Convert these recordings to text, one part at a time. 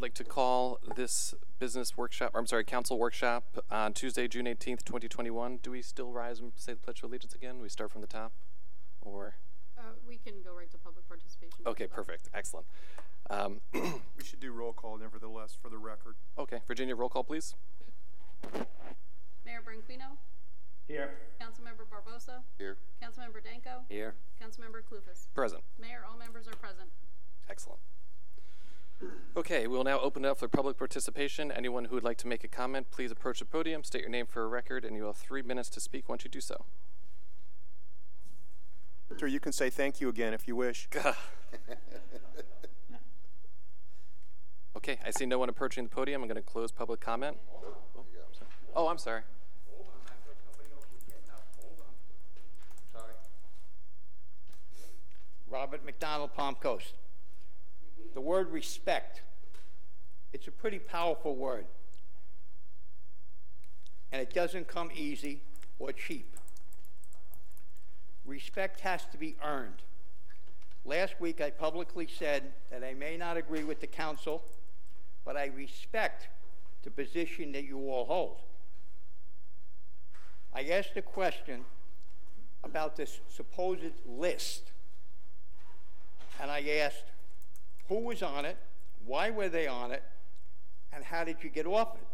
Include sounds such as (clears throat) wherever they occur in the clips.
I'd like to call this business workshop, or I'm sorry, council workshop on Tuesday, June 18th, 2021. Do we still rise and say the Pledge of Allegiance again? We start from the top? Or, Uh, we can go right to public participation. okay, perfect, excellent. Um, (clears throat) We should do roll call nevertheless for the record. Okay, Virginia, roll call, please. Mayor Branquinho, Here. Councilmember Barbosa, Here. Councilmember Danko, Here. Councilmember Klufas. Present. Mayor, all members are present. Excellent. Okay, we'll now open it up for public participation. Anyone who would like to make a comment, please approach the podium, state your name for a record, and you have three minutes to speak once you do so. Sir, you can say thank you again if you wish. (laughs) Okay, I see no one approaching the podium. I'm going to close public comment. Oh, I'm sorry. Robert McDonald, Palm Coast. The word respect, it's a pretty powerful word. And it doesn't come easy or cheap. Respect has to be earned. Last week, I publicly said that I may not agree with the council, but I respect the position that you all hold. I asked a question about this supposed list. And I asked, who was on it? Why were they on it? And how did you get off it?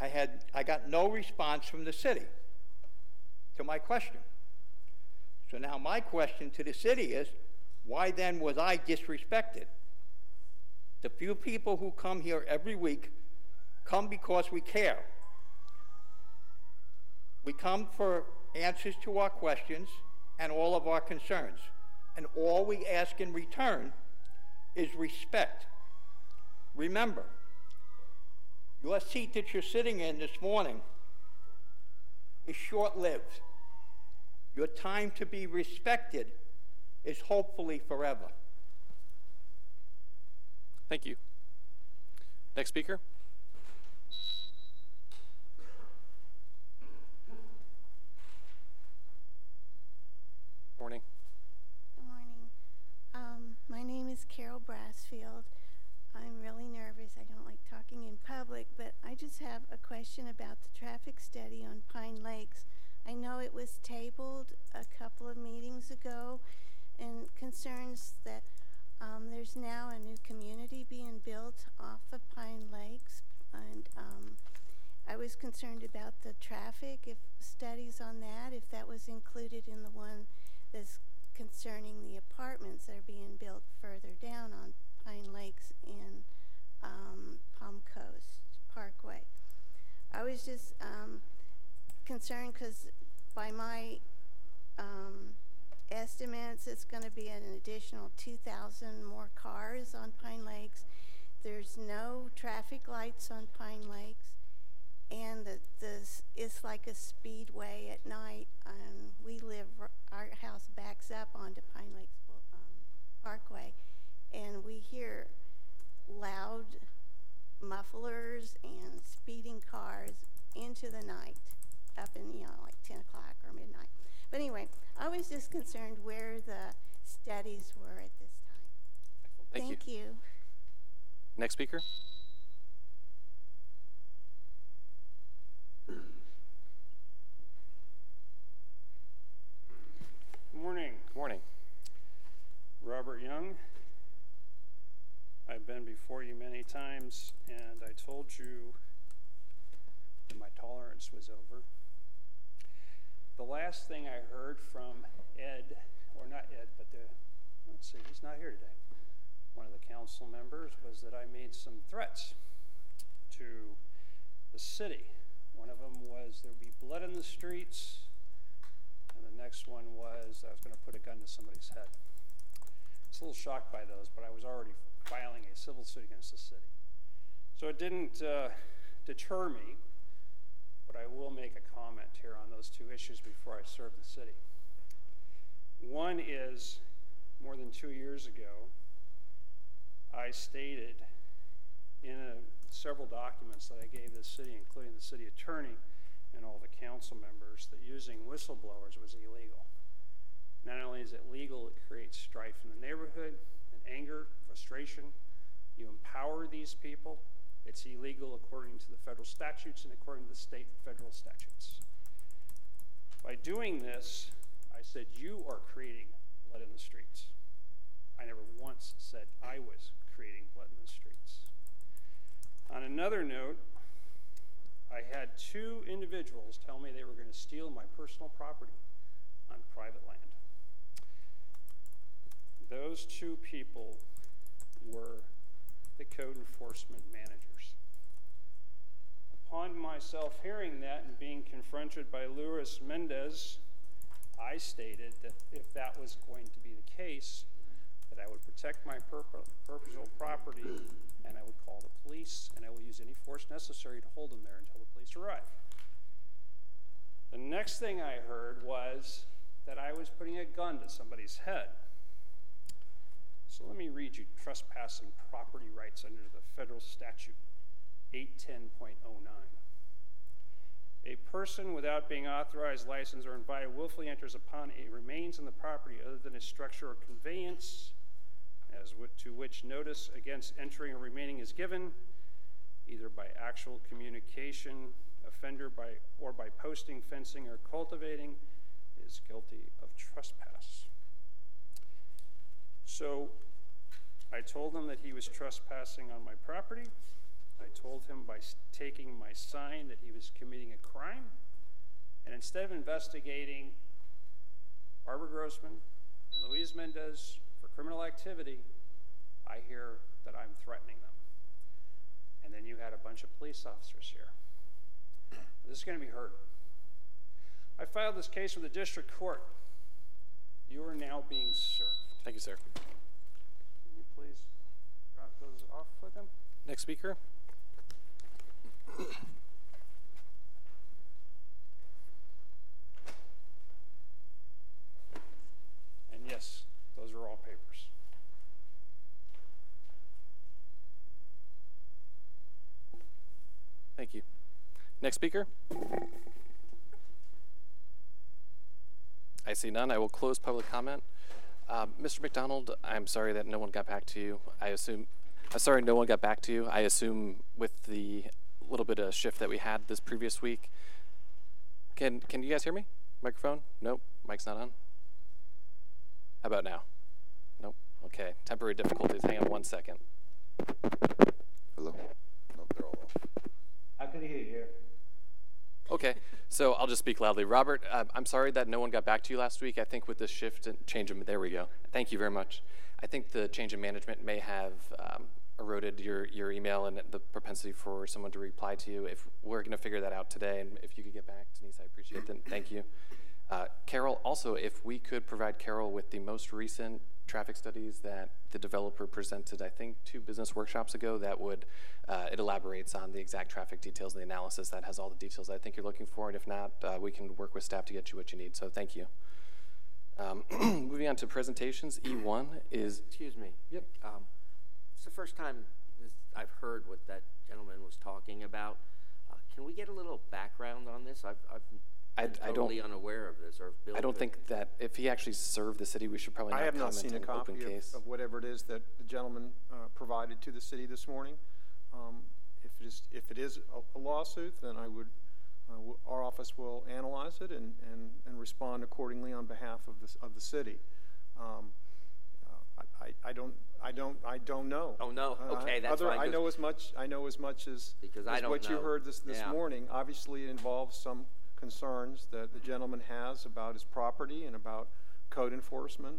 I had, I got no response from the city to my question. So now my question to the city is, why then was I disrespected? The few people who come here every week come because we care. We come for answers to our questions and all of our concerns. And all we ask in return is respect. Remember, your seat that you're sitting in this morning is short lived. Your time to be respected is hopefully forever. Thank you. Next speaker. Morning. Good morning. Um, my name is Carol Brassfield. I'm really nervous. I don't like talking in public, but I just have a question about the traffic study on Pine Lakes. I know it was tabled a couple of meetings ago and concerns that um, there's now a new community being built off of Pine Lakes. And um, I was concerned about the traffic, if studies on that, if that was included in the one that's concerning the apartments that are being built further down on Pine Lakes and um, Palm Coast Parkway. I was just um, concerned because by my um, estimates, it's going to be an additional 2,000 more cars on Pine Lakes. There's no traffic lights on Pine Lakes and the, the it's like a speedway at night. And we live our house backs up onto Pine Lakes um, Parkway, and we hear loud mufflers and speeding cars into the night, up in you know like 10 o'clock or midnight. But anyway, I was just concerned where the studies were at this time. Thank, Thank you. Next speaker. Good morning. Good morning. Robert Young. I've been before you many times, and I told you that my tolerance was over. The last thing I heard from Ed, or not Ed, but the, let's see, he's not here today. One of the council members was that I made some threats to the city. One of them was there'd be blood in the streets, and the next one was I was going to put a gun to somebody's head. I was a little shocked by those, but I was already filing a civil suit against the city. So it didn't uh, deter me, but I will make a comment here on those two issues before I serve the city. One is more than two years ago, I stated in a, several documents that I gave the city, including the city attorney and all the council members, that using whistleblowers was illegal. Not only is it legal, it creates strife in the neighborhood and anger, frustration. You empower these people. It's illegal according to the federal statutes and according to the state federal statutes. By doing this, I said, You are creating blood in the streets. I never once said I was creating blood in the streets. Another note, I had two individuals tell me they were going to steal my personal property on private land. Those two people were the code enforcement managers. Upon myself hearing that and being confronted by Luis Mendez, I stated that if that was going to be the case, that I would protect my personal property and I would call the police and I will use any force necessary to hold them there until the police arrive. The next thing I heard was that I was putting a gun to somebody's head. So let me read you trespassing property rights under the federal statute 810.09. A person without being authorized, licensed, or invited willfully enters upon a remains in the property other than a structure or conveyance as to which notice against entering or remaining is given, either by actual communication, offender by or by posting, fencing, or cultivating, is guilty of trespass. So I told him that he was trespassing on my property. I told him by taking my sign that he was committing a crime. And instead of investigating Barbara Grossman and Luis Mendez criminal activity, I hear that I'm threatening them. And then you had a bunch of police officers here. This is going to be heard. I filed this case with the district court. You are now being served. Thank you, sir. Can you please drop those off for them? Next speaker. And yes, those are all papers. Thank you. Next speaker. I see none. I will close public comment. Um, Mr. McDonald, I'm sorry that no one got back to you. I assume, I'm sorry no one got back to you. I assume with the little bit of shift that we had this previous week. Can Can you guys hear me? Microphone? Nope. Mic's not on. How about now? Nope. Okay. Temporary difficulties. Hang on one second. Hello? Nope, they're all off. I could hear you here. Okay, so I'll just speak loudly. Robert, uh, I'm sorry that no one got back to you last week. I think with this shift and change of, there we go. Thank you very much. I think the change in management may have um, eroded your, your email and the propensity for someone to reply to you. If we're going to figure that out today, and if you could get back, Denise, I appreciate that. Thank you. Uh, Carol, also, if we could provide Carol with the most recent traffic studies that the developer presented, I think, two business workshops ago, that would, uh, it elaborates on the exact traffic details and the analysis that has all the details I think you're looking for. And if not, uh, we can work with staff to get you what you need. So thank you. Um, (clears throat) moving on to presentations, E1 is, Excuse me. Yep. Um, it's the first time this, I've heard what that gentleman was talking about. Uh, can we get a little background on this? I've, I've I- been I don't- totally unaware of this or Bill. I don't could- think that if he actually served the city, we should probably not I have not comment seen a on open copy case. of, of whatever it is that the gentleman uh, provided to the city this morning. Um, If it is, if it is a- a lawsuit, then I would, uh, w- our office will analyze it and, and, and respond accordingly on behalf of the, s- of the city. Um, uh, I, I- I don't, I don't, I don't know. Oh, no? Uh, Okay, that's other- fine, I 'cause- know as much, I know as much as, Because I as don't what you know. heard this, this Yeah. morning. Obviously, it involves some concerns that the gentleman has about his property and about code enforcement,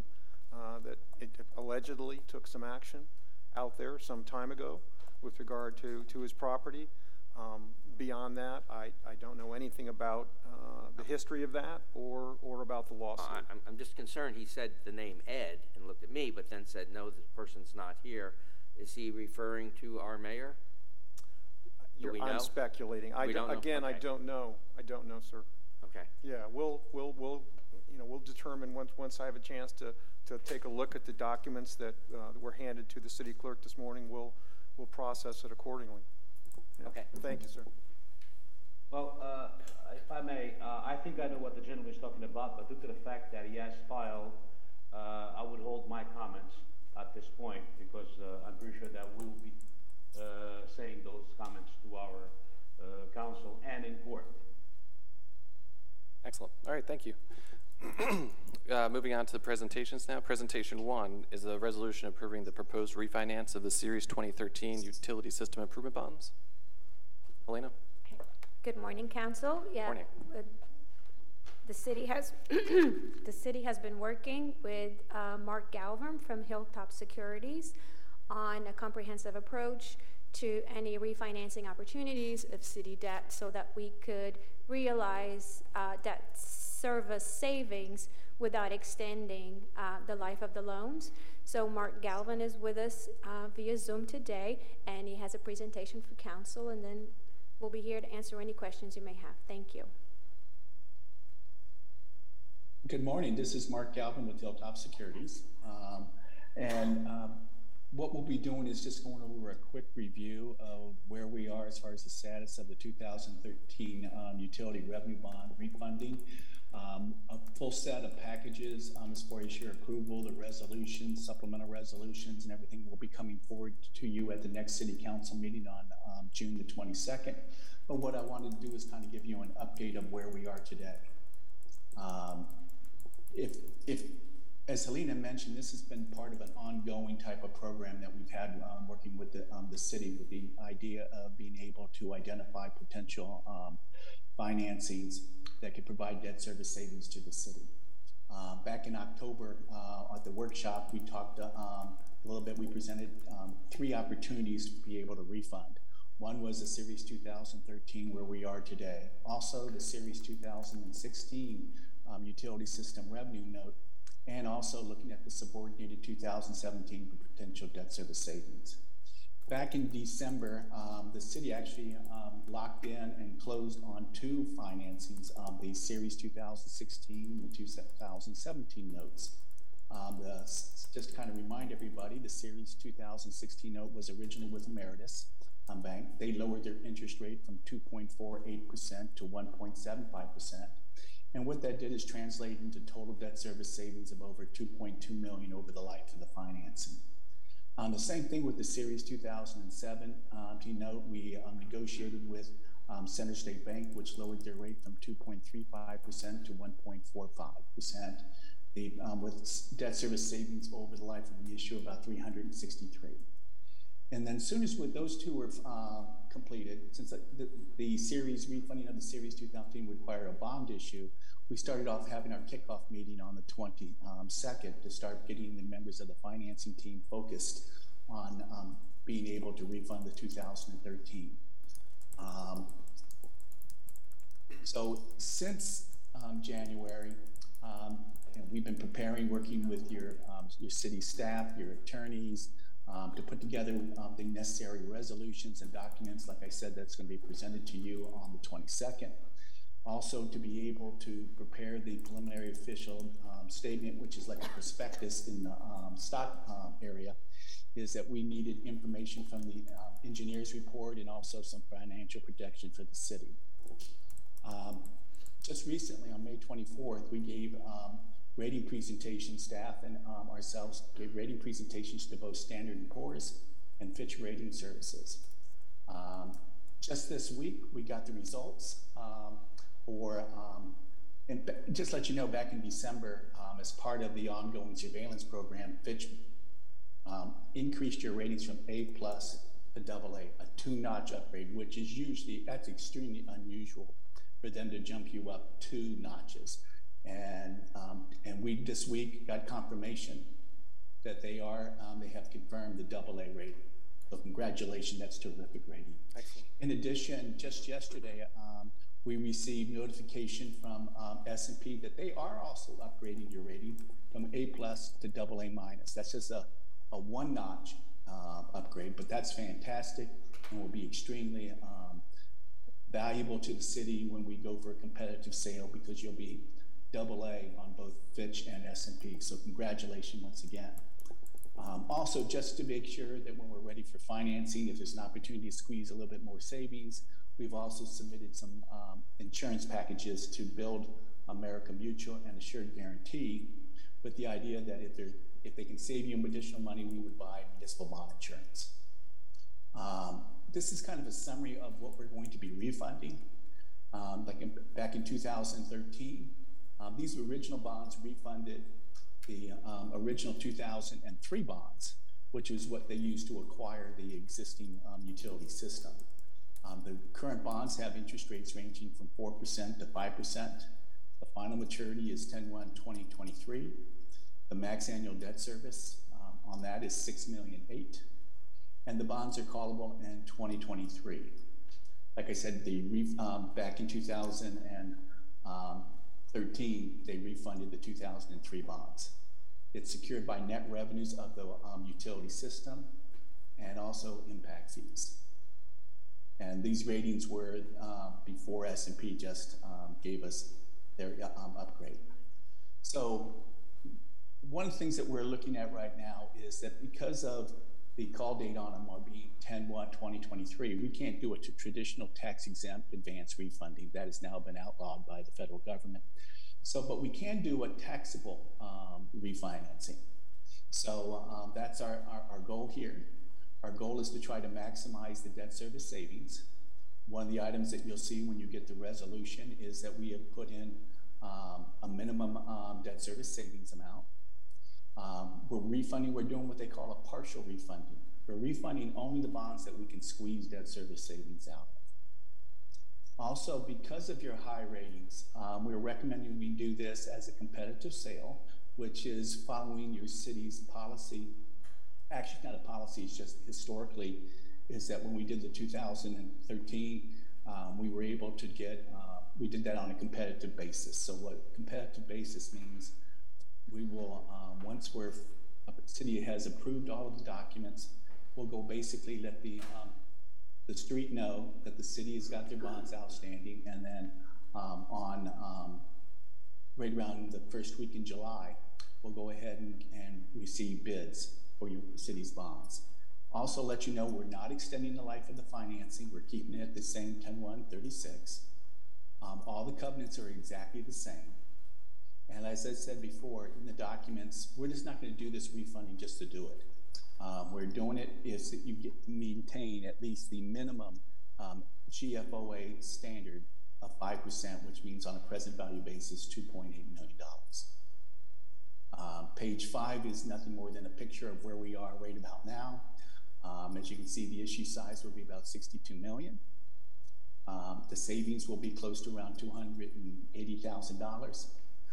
uh, that it allegedly took some action out there some time ago with regard to, to his property. Um, Beyond that, I, I don't know anything about uh, the history of that or, or about the Uh, lawsuit. I'm, I'm just concerned. He said the name Ed and looked at me, but then said, no, this person's not here. Is he referring to our mayor? Do You're- we I'm speculating. I We don't- don't know? Again, I Okay. don't know. I don't know, sir. Okay. Yeah, we'll, we'll, we'll, you know, we'll determine once, once I have a chance to, to take a look at the documents that, uh, that were handed to the city clerk this morning, we'll, we'll process it accordingly. Yeah. Okay. Thank you, sir. Well, uh, if I may, uh, I think I know what the gentleman is talking about, but due to the fact that he has filed, uh, I would hold my comments at this point. Uh, saying those comments to our uh, counsel and in court. Excellent. All right, thank you. (clears throat) uh, moving on to the presentations now. Presentation one is a resolution approving the proposed refinance of the Series 2013 Utility System Improvement Bonds. Helena. Good morning, Council. Yeah, morning. Uh, the city has (clears throat) the city has been working with uh, Mark Galvin from Hilltop Securities on a comprehensive approach to any refinancing opportunities of city debt so that we could realize uh, debt service savings without extending uh, the life of the loans. So Mark Galvin is with us uh, via Zoom today, and he has a presentation for council, and then we'll be here to answer any questions you may have. Thank you. Good morning. This is Mark Galvin with Hilltop Securities. Um, and um, what we'll be doing is just going over a quick review of where we are as far as the status of the 2013 um, utility revenue bond refunding. Um, a full set of packages um, as far as your approval, the resolutions, supplemental resolutions, and everything will be coming forward to you at the next city council meeting on um, June the 22nd. But what I wanted to do is kind of give you an update of where we are today. Um, if, if as Helena mentioned, this has been part of an ongoing type of program that we've had um, working with the, um, the city with the idea of being able to identify potential um, financings that could provide debt service savings to the city. Uh, back in October uh, at the workshop, we talked uh, um, a little bit, we presented um, three opportunities to be able to refund. One was the Series 2013, where we are today. Also, the Series 2016 um, utility system revenue note, and also looking at the subordinated 2017 for potential debt service savings. Back in December, um, the city actually um, locked in and closed on two financings of the Series 2016 and the 2017 notes. Um, the, just to kind of remind everybody, the Series 2016 note was originally with Ameris um, Bank. They lowered their interest rate from 2.48% to 1.75%. And what that did is translate into total debt service savings of over 2.2 million over the life of the financing. Um, the same thing with the Series 2007 um, T note. We um, negotiated with um, Center State Bank, which lowered their rate from 2.35% to 1.45%. The, um, with debt service savings over the life of the issue about 363. And then as soon as those two were uh, completed, since the, the, the, series refunding of the series 2015 would require a bond issue, we started off having our kickoff meeting on the 22nd um, to start getting the members of the financing team focused on um, being able to refund the 2013. Um, so since um, January, um, we've been preparing, working with your, um, your city staff, your attorneys, to put together um, the necessary resolutions and documents. Like I said, that's going to be presented to you on the 22nd. Also, to be able to prepare the preliminary official um, statement, which is like a prospectus in the um, stock um, area, is that we needed information from the uh, engineer's report and also some financial projection for the city. Just recently, on May 24th, we gave rating presentation staff and um, ourselves gave rating presentations to both Standard & Poor's and Fitch Rating Services. Um, just this week, we got the results um, for, um, and just let you know, back in December, um, as part of the ongoing surveillance program, Fitch um, increased your ratings from A plus to double A, a two-notch upgrade, which is usually, that's extremely unusual for them to jump you up two notches. And, um, and we this week got confirmation that they are, um, they have confirmed the double A rating. So congratulations, that's terrific rating. Excellent. In addition, just yesterday, um, we received notification from um, S&P that they are also upgrading your rating from A plus to double A minus. That's just a, a one notch uh, upgrade, but that's fantastic and will be extremely um, valuable to the city when we go for a competitive sale because you'll be double A on both Fitch and S&P. So congratulations once again. Um, also, just to make sure that when we're ready for financing, if there's an opportunity to squeeze a little bit more savings, we've also submitted some um, insurance packages to build America Mutual and Assured Guaranty with the idea that if, if they can save you additional money, we would buy municipal bond insurance. Um, this is kind of a summary of what we're going to be refunding. Um, like in, back in 2013, um, these original bonds refunded the um, original 2003 bonds, which is what they used to acquire the existing um, utility system. Um, the current bonds have interest rates ranging from 4% to 5%. The final maturity is 10 1 2023. The max annual debt service um, on that is 6 million eight, and the bonds are callable in 2023. Like I said, the um, back in 2013, they refunded the 2003 bonds. It's secured by net revenues of the um, utility system and also impact fees. And these ratings were uh, before S&P just um, gave us their um, upgrade. So one of the things that we're looking at right now is that because of the call date on them are being 10-1-2023, we can't do a traditional tax exempt advance refunding. That has now been outlawed by the federal government. So, but we can do a taxable um, refinancing. So um, that's our, our, our goal here. Our goal is to try to maximize the debt service savings. One of the items that you'll see when you get the resolution is that we have put in um, a minimum um, debt service savings amount. Um, we're refunding, we're doing what they call a partial refunding. We're refunding only the bonds that we can squeeze debt service savings out. Also, because of your high ratings, um, we're recommending we do this as a competitive sale, which is following your city's policy. Actually, not a policy, it's just historically, is that when we did the 2013, um, we were able to get, uh, we did that on a competitive basis. So what competitive basis means, we will, um, once we're, a city has approved all of the documents, we'll go basically let the um, the street know that the city has got their bonds outstanding, and then um, on um, right around the first week in July, we'll go ahead and, and receive bids for your city's bonds. Also, let you know we're not extending the life of the financing. We're keeping it the same 10-1-36. Um, all the covenants are exactly the same. And as I said before, in the documents, we're just not going to do this refunding just to do it. Um, we're doing it is that you get, maintain at least the minimum um, GFOA standard of 5%, which means on a present value basis, $2.8 million. Um, page five is nothing more than a picture of where we are right about now. Um, as you can see, the issue size will be about 62 million. Um, the savings will be close to around $280,000.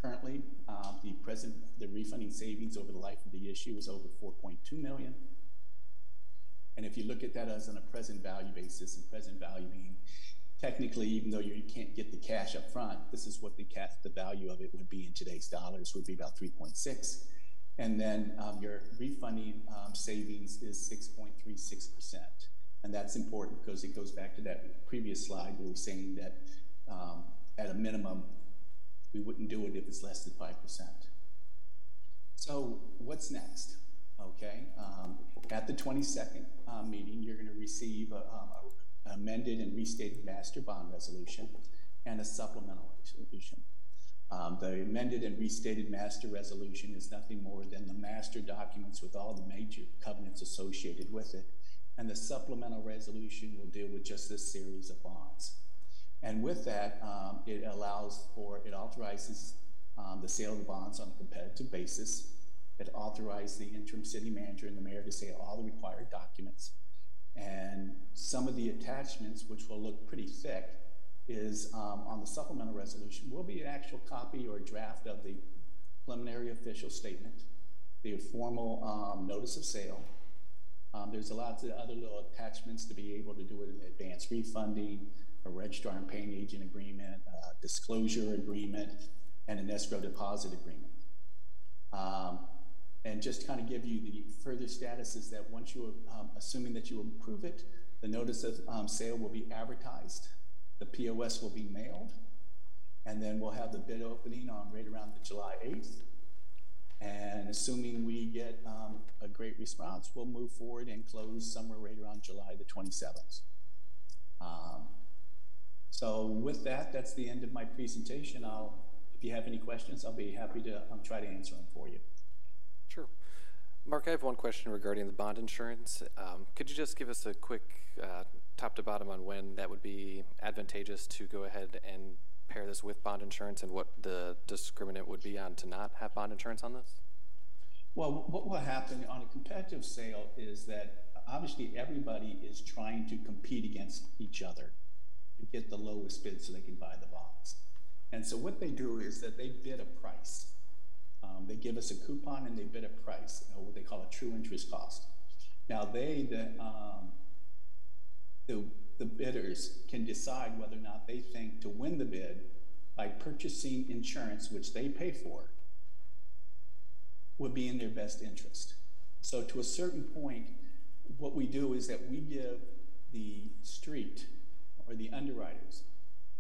Currently, um, the present, the refunding savings over the life of the issue is over 4.2 million. And if you look at that as on a present value basis, and present value being technically, even though you can't get the cash up front, this is what the cash, the value of it would be in today's dollars would be about 3.6. And then um, your refunding um, savings is 6.36%. And that's important because it goes back to that previous slide where we are saying that um, at a minimum, we wouldn't do it if it's less than 5%. So what's next? Okay, um, at the 22nd uh, meeting, you're going to receive a, a, amended and restated master bond resolution and a supplemental resolution. Um, the amended and restated master resolution is nothing more than the master documents with all the major covenants associated with it. And the supplemental resolution will deal with just this series of bonds. And with that, um, it allows for, it authorizes um, the sale of bonds on a competitive basis. It authorizes the interim city manager and the mayor to say all the required documents. And some of the attachments, which will look pretty thick, is um, on the supplemental resolution will be an actual copy or draft of the preliminary official statement, the formal um, notice of sale. Um, there's a lot of other little attachments to be able to do it in advance refunding, a registrar and paying agent agreement, a disclosure agreement, and an escrow deposit agreement. Um, and just kind of give you the further status is that once you, um, assuming that you approve it, the notice of um, sale will be advertised, the POS will be mailed, and then we'll have the bid opening on right around the July 8th. And assuming we get um, a great response, we'll move forward and close somewhere right around July the 27th. Um, so with that, that's the end of my presentation. I'll, if you have any questions, I'll be happy to um, try to answer them for you. Sure. Mark, I have one question regarding the bond insurance. Um, could you just give us a quick uh, top to bottom on when that would be advantageous to go ahead and pair this with bond insurance and what the discriminant would be on to not have bond insurance on this? Well, what will happen on a competitive sale is that obviously everybody is trying to compete against each other to get the lowest bid so they can buy the bonds. And so what they do is that they bid a price. Um, they give us a coupon and they bid a price, you know, what they call a true interest cost. Now they, the, um, the, the bidders can decide whether or not they think to win the bid by purchasing insurance, which they pay for, would be in their best interest. So to a certain point, what we do is that we give the street or the underwriters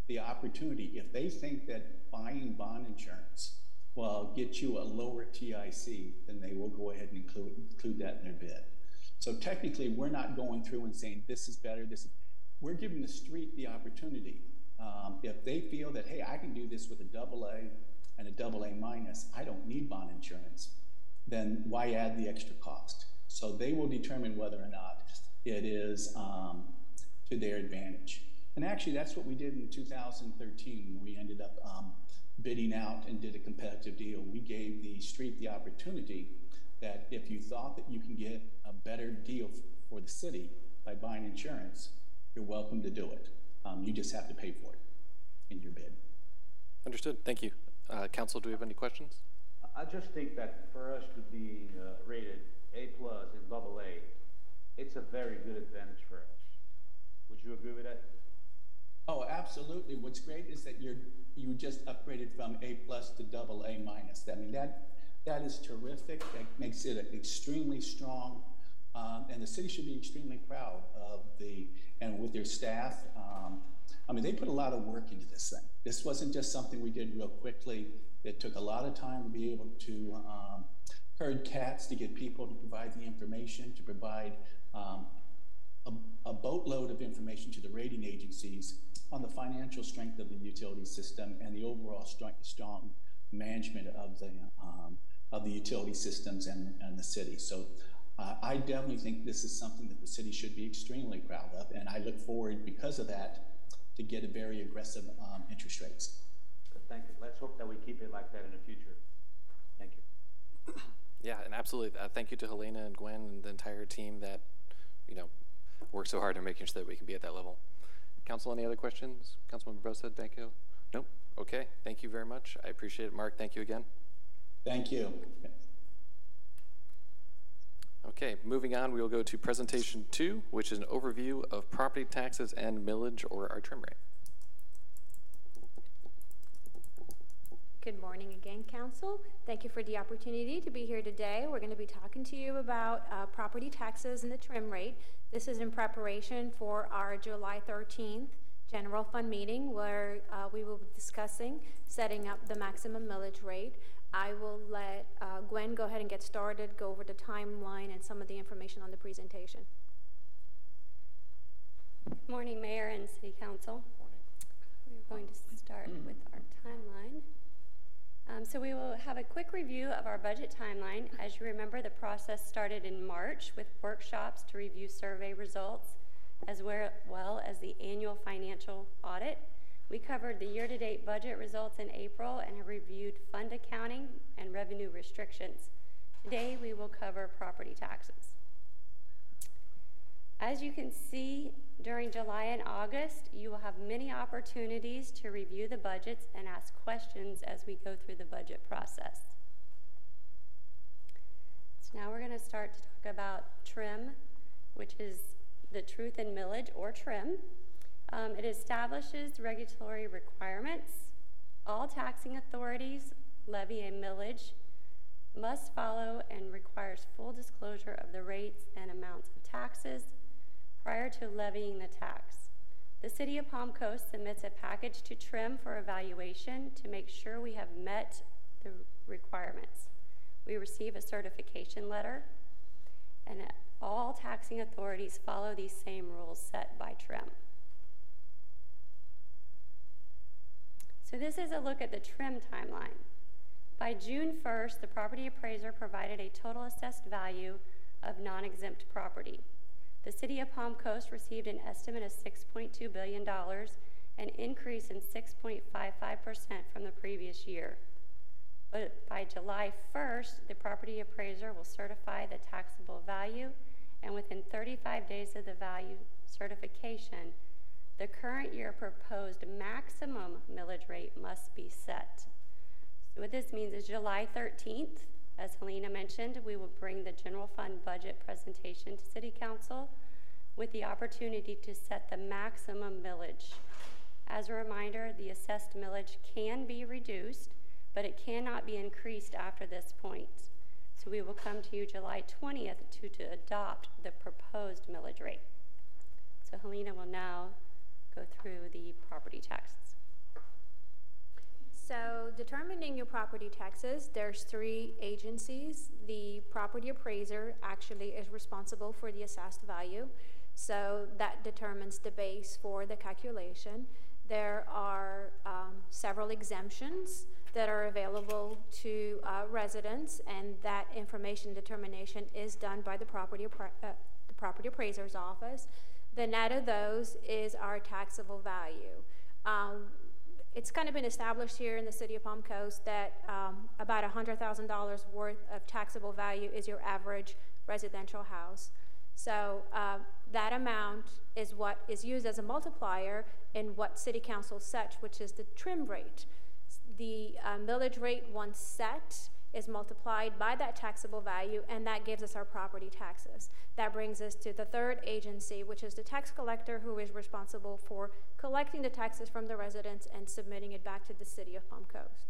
the opportunity, if they think that buying bond insurance will get you a lower TIC, then they will go ahead and include, include that in their bid. So technically, we're not going through and saying this is better, this is, we're giving the street the opportunity. Um, if they feel that, hey, I can do this with a double A and a double A minus, I don't need bond insurance, then why add the extra cost? So they will determine whether or not it is um, to their advantage. And actually, that's what we did in 2013 when we ended up um, bidding out and did a competitive deal. We gave the street the opportunity that if you thought that you can get a better deal for the city by buying insurance, you're welcome to do it. Um, you just have to pay for it in your bid. Understood. Thank you. Uh, Council, do we have any questions? I just think that for us to be uh, rated A plus and double A, it's a very good advantage for us. Would you agree with that? Oh, absolutely. What's great is that you're you just upgraded from A plus to double A minus. I mean that that is terrific. That makes it extremely strong, um, and the city should be extremely proud of the and with their staff. Um, I mean, they put a lot of work into this thing. This wasn't just something we did real quickly. It took a lot of time to be able to um, herd cats to get people to provide the information, to provide um, a, a boatload of information to the rating agencies on the financial strength of the utility system and the overall strong, strong management of the um, of the utility systems and, and the city. So uh, I definitely think this is something that the city should be extremely proud of, and I look forward because of that to get a very aggressive um, interest rates. Good, thank you. Let's hope that we keep it like that in the future. Thank you. Yeah, and absolutely. Uh, thank you to Helena and Gwen and the entire team that, you know, worked so hard in making sure that we can be at that level. Council, any other questions? Councilmember Bosa, Danko? Nope. Okay. Thank you very much. I appreciate it. Mark, thank you again. Thank you. Okay, moving on, we will go to presentation two, which is an overview of property taxes and millage or our trim rate. Good morning again, Council. Thank you for the opportunity to be here today. We're going to be talking to you about uh, property taxes and the trim rate. This is in preparation for our July 13th general fund meeting where uh, we will be discussing setting up the maximum millage rate. I will let uh, Gwen go ahead and get started, go over the timeline and some of the information on the presentation. Good morning, Mayor and City Council. Morning. We're going to start with our timeline. Um, so we will have a quick review of our budget timeline. As you remember, the process started in March with workshops to review survey results, as well as the annual financial audit. We covered the year-to-date budget results in April and have reviewed fund accounting and revenue restrictions. Today, we will cover property taxes. As you can see, during July and August, you will have many opportunities to review the budgets and ask questions as we go through the budget process. So now we're going to start to talk about TRIM, which is the truth in millage or TRIM. Um, it establishes regulatory requirements. All taxing authorities levy a millage, must follow and requires full disclosure of the rates and amounts of taxes prior to levying the tax. The City of Palm Coast submits a package to TRIM for evaluation to make sure we have met the requirements. We receive a certification letter, and all taxing authorities follow these same rules set by TRIM. So this is a look at the TRIM timeline. By June 1st, the property appraiser provided a total assessed value of non-exempt property. The city of Palm Coast received an estimate of $6.2 billion, an increase in 6.55% from the previous year. But by July 1st, the property appraiser will certify the taxable value, and within 35 days of the value certification, the current year proposed maximum millage rate must be set. So what this means is July 13th, as Helena mentioned, we will bring the general fund budget presentation to City Council with the opportunity to set the maximum millage. As a reminder, the assessed millage can be reduced, but it cannot be increased after this point. So we will come to you July 20th to, to adopt the proposed millage rate. So Helena will now go through the property taxes. So determining your property taxes, there's three agencies. The property appraiser actually is responsible for the assessed value. So that determines the base for the calculation. There are um, several exemptions that are available to uh, residents, and that information determination is done by the property, uh, the property appraiser's office. The net of those is our taxable value. Um, it's kind of been established here in the city of Palm Coast that um, about $100,000 worth of taxable value is your average residential house. So uh, that amount is what is used as a multiplier in what city council sets, which is the trim rate. The uh, millage rate once set is multiplied by that taxable value, and that gives us our property taxes. That brings us to the third agency, which is the tax collector, who is responsible for collecting the taxes from the residents and submitting it back to the city of Palm Coast.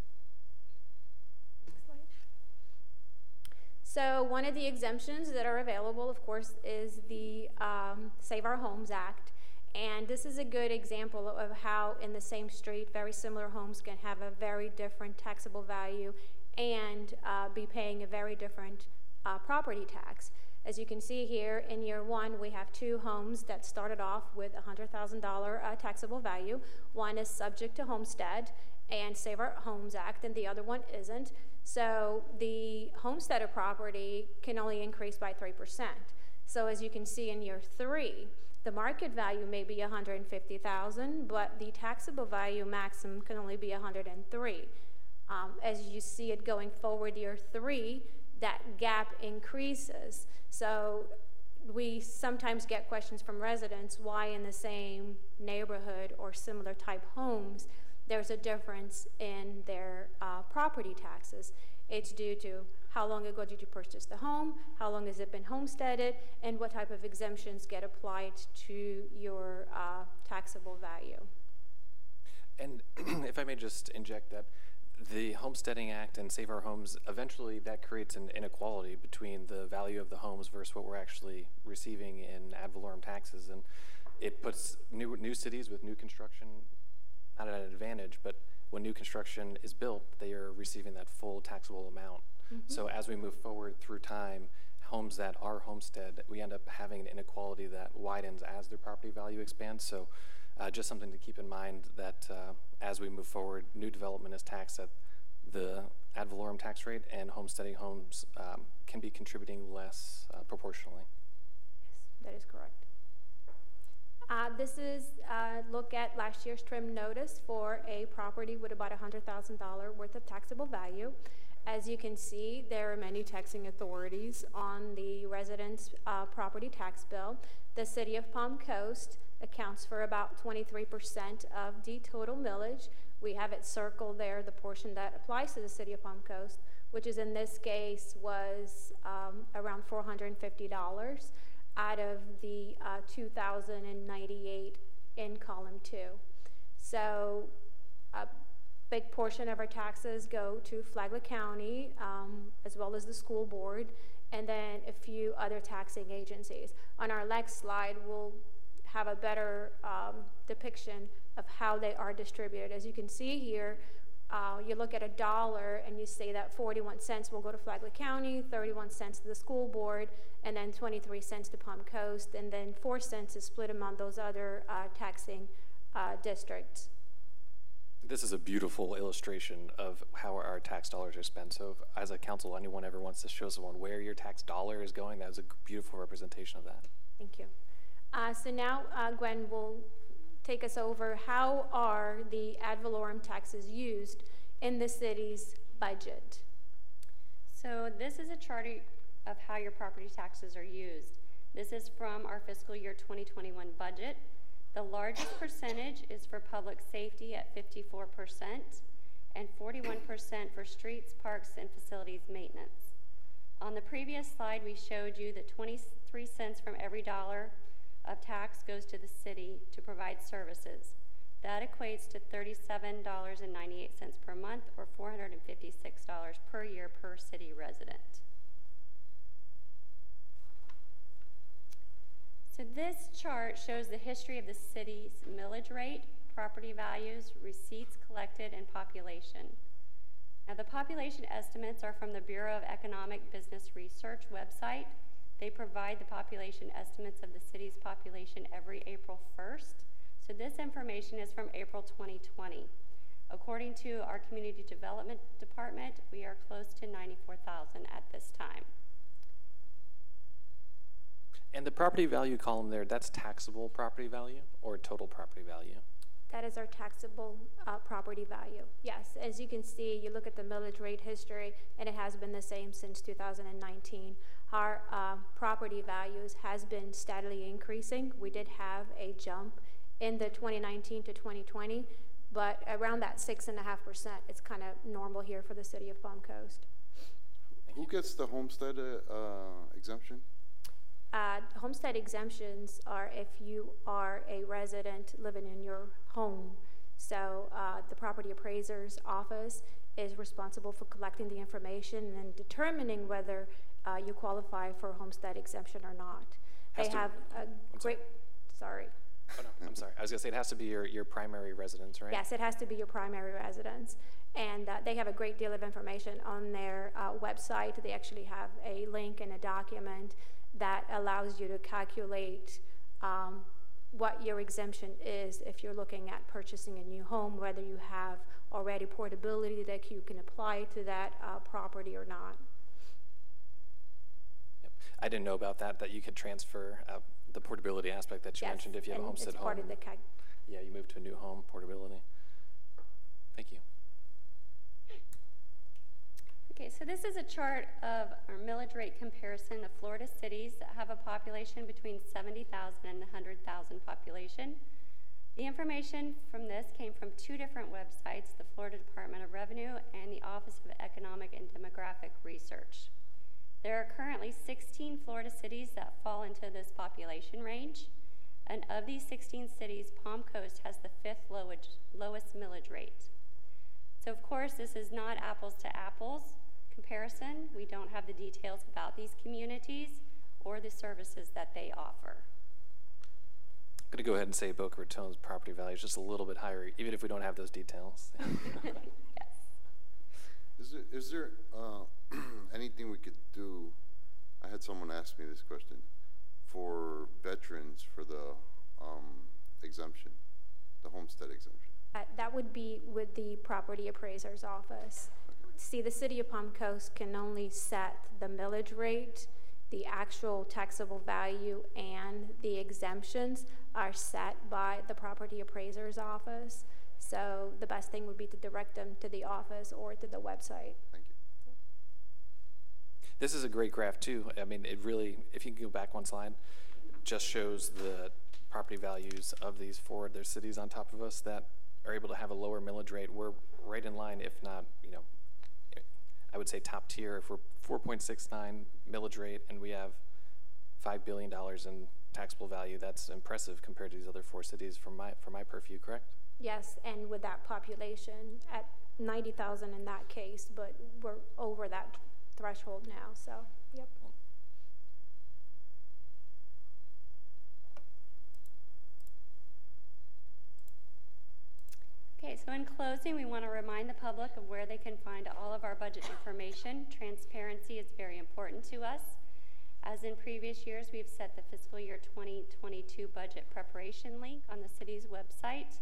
So one of the exemptions that are available, of course, is the um, Save Our Homes Act. And this is a good example of how in the same street, very similar homes can have a very different taxable value and uh, be paying a very different uh, property tax. As you can see here, in year one, we have two homes that started off with $100,000 uh, taxable value. One is subject to homestead and Save Our Homes Act, and the other one isn't. So the homesteaded property can only increase by 3%. So as you can see in year three, the market value may be 150,000, but the taxable value maximum can only be 103. Um, as you see it going forward year three, that gap increases. So we sometimes get questions from residents why in the same neighborhood or similar type homes there's a difference in their uh, property taxes. It's due to how long ago did you purchase the home, how long has it been homesteaded, and what type of exemptions get applied to your uh, taxable value. And (clears throat) if I may just inject that, the Homesteading Act and Save Our Homes, eventually that creates an inequality between the value of the homes versus what we're actually receiving in ad valorem taxes. And it puts new, new cities with new construction not at an advantage, but when new construction is built, they are receiving that full taxable amount. Mm-hmm. So as we move forward through time, homes that are homestead, we end up having an inequality that widens as their property value expands. So uh, just something to keep in mind that uh, as we move forward, new development is taxed at the ad valorem tax rate, and homesteading homes um, can be contributing less uh, proportionally. Yes, that is correct. Uh, this is a look at last year's trim notice for a property with about $100,000 worth of taxable value. As you can see, there are many taxing authorities on the resident's uh, property tax bill. The city of Palm Coast accounts for about 23% of the total millage. We have it circled there, the portion that applies to the city of Palm Coast, which is in this case was um, around $450 out of the uh, 2,098 in column two. So a big portion of our taxes go to Flagler County um, as well as the school board and then a few other taxing agencies. On our next slide, we'll have a better um, depiction of how they are distributed. As you can see here, uh, you look at a dollar and you say that 41 cents will go to Flagler County, 31 cents to the school board, and then 23 cents to Palm Coast, and then 4 cents is split among those other uh, taxing uh, districts. This is a beautiful illustration of how our tax dollars are spent. So, if, as a council, anyone ever wants to show someone where your tax dollar is going, that is a beautiful representation of that. Thank you. Uh, so now uh, Gwen will take us over how are the ad valorem taxes used in the city's budget? So this is a chart of how your property taxes are used. This is from our fiscal year 2021 budget. The largest percentage is for public safety at 54% and 41% for streets, parks, and facilities maintenance. On the previous slide, we showed you that 23 cents from every dollar of tax goes to the city to provide services. That equates to $37.98 per month or $456 per year per city resident. So this chart shows the history of the city's millage rate, property values, receipts collected, and population. Now the population estimates are from the Bureau of Economic Business Research website. They provide the population estimates of the city's population every April 1st. So this information is from April 2020. According to our Community Development Department, we are close to 94,000 at this time. And the property value column there, that's taxable property value or total property value? That is our taxable uh, property value. Yes, as you can see, you look at the millage rate history, and it has been the same since 2019. Our uh, property values has been steadily increasing. We did have a jump in the 2019 to 2020, but around that six and a half percent, it's kind of normal here for the city of Palm Coast. Who gets the homestead uh, uh, exemption? Uh, homestead exemptions are if you are a resident living in your home. So uh, the property appraiser's office is responsible for collecting the information and then determining whether uh, you qualify for homestead exemption or not. Has they to- have a great, sorry. Oh, no, I'm sorry. I was going to say it has to be your, your primary residence, right? Yes, it has to be your primary residence. And uh, they have a great deal of information on their uh, website. They actually have a link and a document that allows you to calculate um, what your exemption is if you're looking at purchasing a new home, whether you have already portability that you can apply to that uh, property or not. Yep. I didn't know about that, that you could transfer uh, the portability aspect that you Yes, mentioned if you have a homestead home. part of the cal- yeah, you move to a new home, portability. Thank you. Okay, so this is a chart of our millage rate comparison of Florida cities that have a population between 70,000 and 100,000 population. The information from this came from two different websites, the Florida Department of Revenue and the Office of Economic and Demographic Research. There are currently 16 Florida cities that fall into this population range. And of these 16 cities, Palm Coast has the fifth lowest, lowest millage rate. So of course, this is not apples to apples comparison. We don't have the details about these communities or the services that they offer. I'm going to go ahead and say Boca Raton's property value is just a little bit higher, even if we don't have those details. (laughs) yes. Is there, is there uh, (clears throat) anything we could do? I had someone ask me this question for veterans for the um, exemption, the homestead exemption. Uh, that would be with the property appraiser's office. See, the city of Palm Coast can only set the millage rate, the actual taxable value, and the exemptions are set by the property appraiser's office. So the best thing would be to direct them to the office or to the website. Thank you. This is a great graph too. I mean, it really, if you can go back one slide, just shows the property values of these four. There's cities on top of us that are able to have a lower millage rate. We're right in line, if not, you know, I would say top tier. If we're 4.69 millage rate and we have five billion dollars in taxable value, that's impressive compared to these other four cities from my from my purview. Correct? Yes, and with that population at 90,000 in that case, but we're over that threshold now, so, yep. So in closing, we want to remind the public of where they can find all of our budget information. Transparency is very important to us. As in previous years, we've set the fiscal year 2022 budget preparation link on the city's website.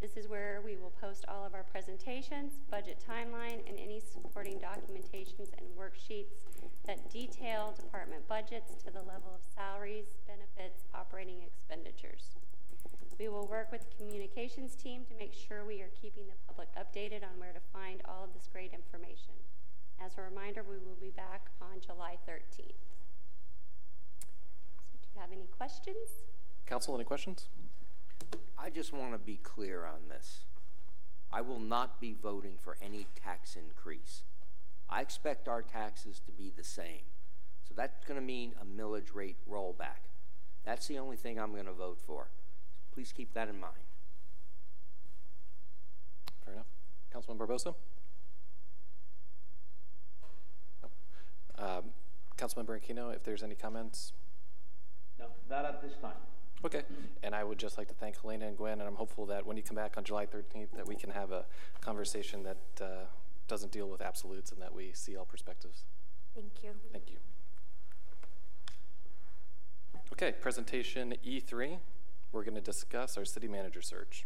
This is where we will post all of our presentations, budget timeline, and any supporting documentations and worksheets that detail department budgets to the level of salaries, benefits, operating expenditures. We will work with the communications team to make sure we are keeping the public updated on where to find all of this great information. As a reminder, we will be back on July 13th. So do you have any questions? Council, any questions? I just want to be clear on this. I will not be voting for any tax increase. I expect our taxes to be the same. So that's going to mean a millage rate rollback. That's the only thing I'm going to vote for. Please keep that in mind. Fair enough. Councilman Barbosa? No. Um, Councilmember Aquino, if there's any comments? No, not at this time. Okay, and I would just like to thank Helena and Gwen, and I'm hopeful that when you come back on July 13th, that we can have a conversation that uh, doesn't deal with absolutes and that we see all perspectives. Thank you. Thank you. Okay, presentation E3. We're going to discuss our city manager search.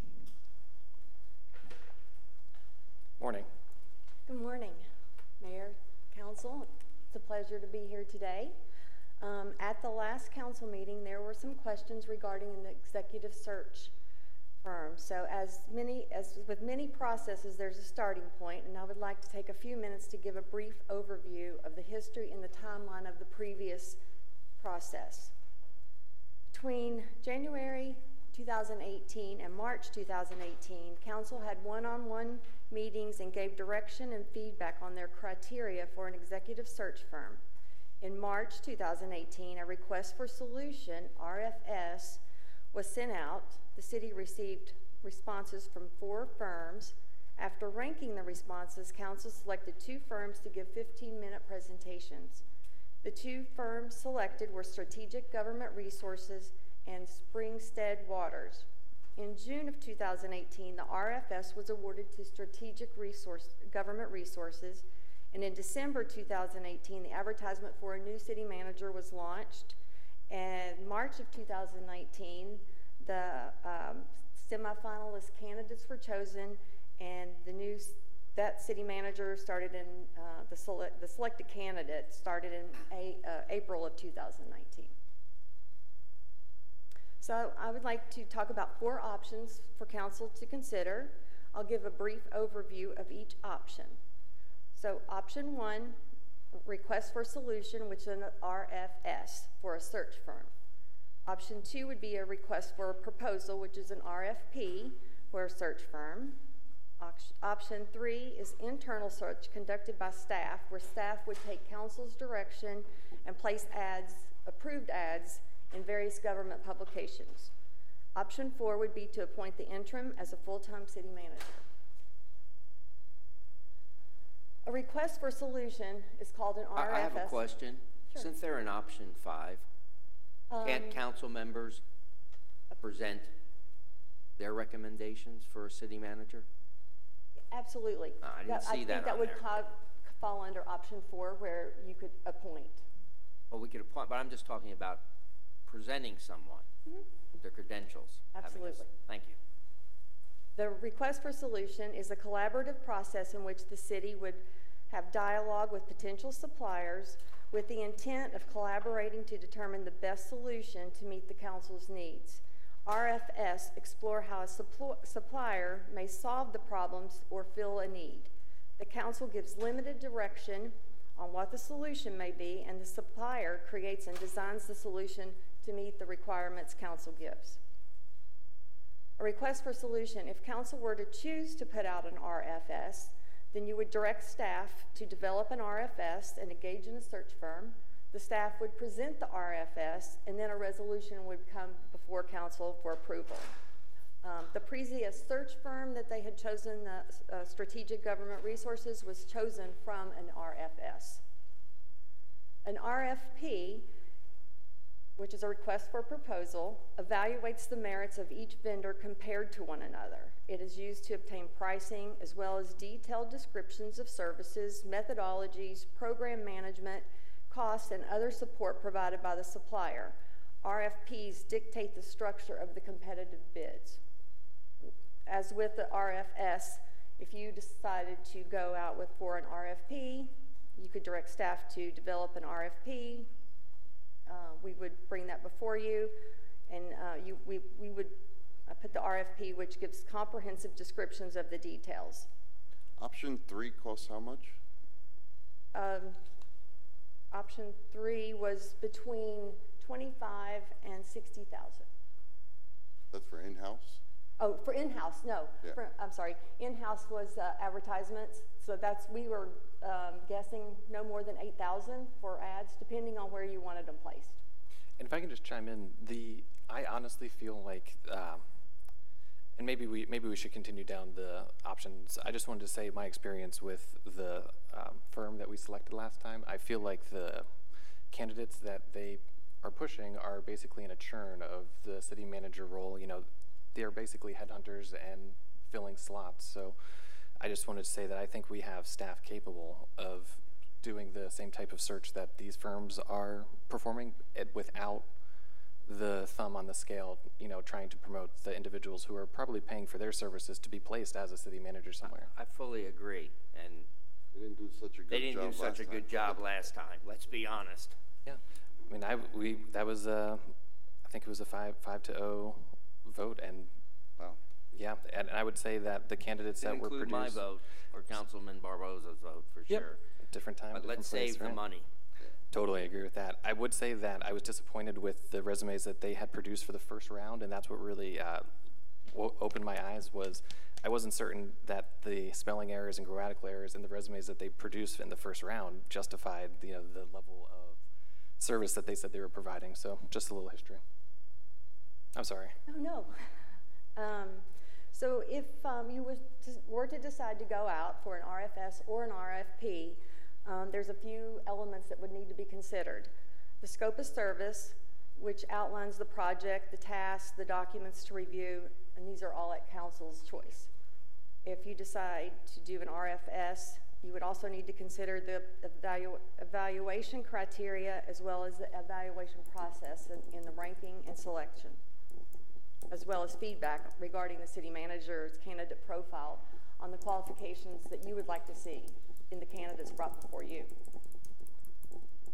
Morning. Good morning, Mayor, Council. It's a pleasure to be here today. Um, at the last council meeting, there were some questions regarding an executive search firm. So as many, as with many processes, there's a starting point, and I would like to take a few minutes to give a brief overview of the history and the timeline of the previous process. Between January 2018 and March 2018, Council had one-on-one meetings and gave direction and feedback on their criteria for an executive search firm. In March 2018, a request for solution, RFS, was sent out. The city received responses from four firms. After ranking the responses, Council selected two firms to give 15-minute presentations. The two firms selected were Strategic Government Resources and Springsted Waters. In June of 2018, the RFS was awarded to Strategic Resource, Government Resources, and in December 2018, the advertisement for a new city manager was launched. And March of 2019, the um, semifinalist candidates were chosen, and the new that city manager started in uh, the, select, the selected candidate started in a, uh, April of 2019. So I would like to talk about four options for council to consider. I'll give a brief overview of each option. So option one, request for solution, which is an RFS for a search firm. Option two would be a request for a proposal, which is an RFP for a search firm. Option three is internal search conducted by staff, where staff would take council's direction and place ads, approved ads, in various government publications. Option four would be to appoint the interim as a full-time city manager. A request for solution is called an RFS. I, have a question. Sure. Since they're in option five, can't Um, council members present their recommendations for a city manager? Absolutely. No, I didn't see I think that that would there. ca- fall under option four, where you could appoint. Well, we could appoint, but I'm just talking about presenting someone, their credentials. having a s- Mm-hmm. Absolutely. Thank you. The request for solution is a collaborative process in which the city would have dialogue with potential suppliers with the intent of collaborating to determine the best solution to meet the council's needs. RFS explore how a suppl- supplier may solve the problems or fill a need. The council gives limited direction on what the solution may be, and the supplier creates and designs the solution to meet the requirements council gives. A request for solution, if council were to choose to put out an RFS, then you would direct staff to develop an RFS and engage in a search firm. The staff would present the RFS, and then a resolution would come before council for approval. Um, the previous search firm that they had chosen, the uh, Strategic Government Resources, was chosen from an RFS. An RFP which is a request for proposal, evaluates the merits of each vendor compared to one another. It is used to obtain pricing as well as detailed descriptions of services, methodologies, program management, costs, and other support provided by the supplier. RFPs dictate the structure of the competitive bids. as with the RFS, if you decided to go out with, for an RFP, you could direct staff to develop an RFP. Uh, we would bring that before you, and uh, you, we, we would uh, put the RFP, which gives comprehensive descriptions of the details. Option three costs how much? Um, option three was between 25 and 60,000. That's for in-house? Oh, for in-house, no. Yeah. For, I'm sorry. In-house was uh, advertisements. So that's, we were um, guessing no more than 8,000 for ads, depending on where you wanted them placed. And if I can just chime in, the I honestly feel like, um, and maybe we maybe we should continue down the options. I just wanted to say my experience with the um, firm that we selected last time. I feel like the candidates that they are pushing are basically in a churn of the city manager role. You know, they are basically headhunters and filling slots. So I just wanted to say that I think we have staff capable of doing the same type of search that these firms are performing it without the thumb on the scale, you know, trying to promote the individuals who are probably paying for their services to be placed as a city manager somewhere. I fully agree, and They didn't do such a good job they didn't do such last a good time. job last time, let's be honest. Yeah, I mean, I we that was a, I think it was a five five to zero vote, and Wow. yeah, and, and I would say that the candidates Didn't that were include produced my vote, or Councilman Barbosa's vote, for Yep. sure. different time, But different let's place, save the right? money. Totally agree with that. I would say that I was disappointed with the resumes that they had produced for the first round, and that's what really uh, opened my eyes. Was I wasn't certain that the spelling errors and grammatical errors in the resumes that they produced in the first round justified you know the level of service that they said they were providing. So just a little history. I'm sorry. Oh, no. (laughs) Um, so if um, you was to, were to decide to go out for an RFS or an RFP, um, there's a few elements that would need to be considered. The scope of service, which outlines the project, the tasks, the documents to review, and these are all at council's choice. If you decide to do an RFS, you would also need to consider the evalu- evaluation criteria as well as the evaluation process in, in the ranking and selection as well as feedback regarding the city manager's candidate profile on the qualifications that you would like to see in the candidates brought before you.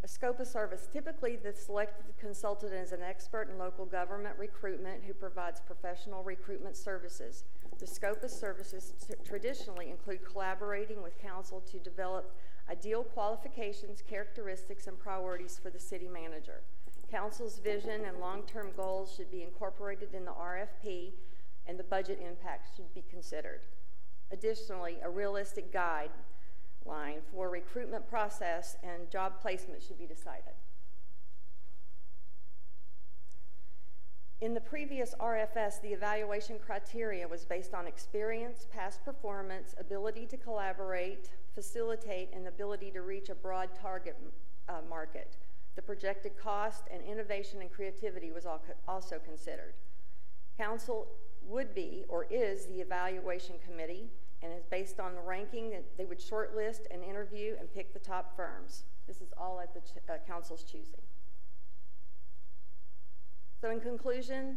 A scope of service. Typically, the selected consultant is an expert in local government recruitment who provides professional recruitment services. The scope of services traditionally include collaborating with council to develop ideal qualifications, characteristics, and priorities for the city manager. Council's vision and long-term goals should be incorporated in the RFP, and the budget impact should be considered. Additionally, a realistic guideline for recruitment process and job placement should be decided. In the previous RFS, the evaluation criteria was based on experience, past performance, ability to collaborate, facilitate, and ability to reach a broad target uh, market. The projected cost and innovation and creativity was also considered. Council would be or is the evaluation committee and is based on the ranking that they would shortlist and interview and pick the top firms. This is all at the ch- uh, council's choosing. So, in conclusion,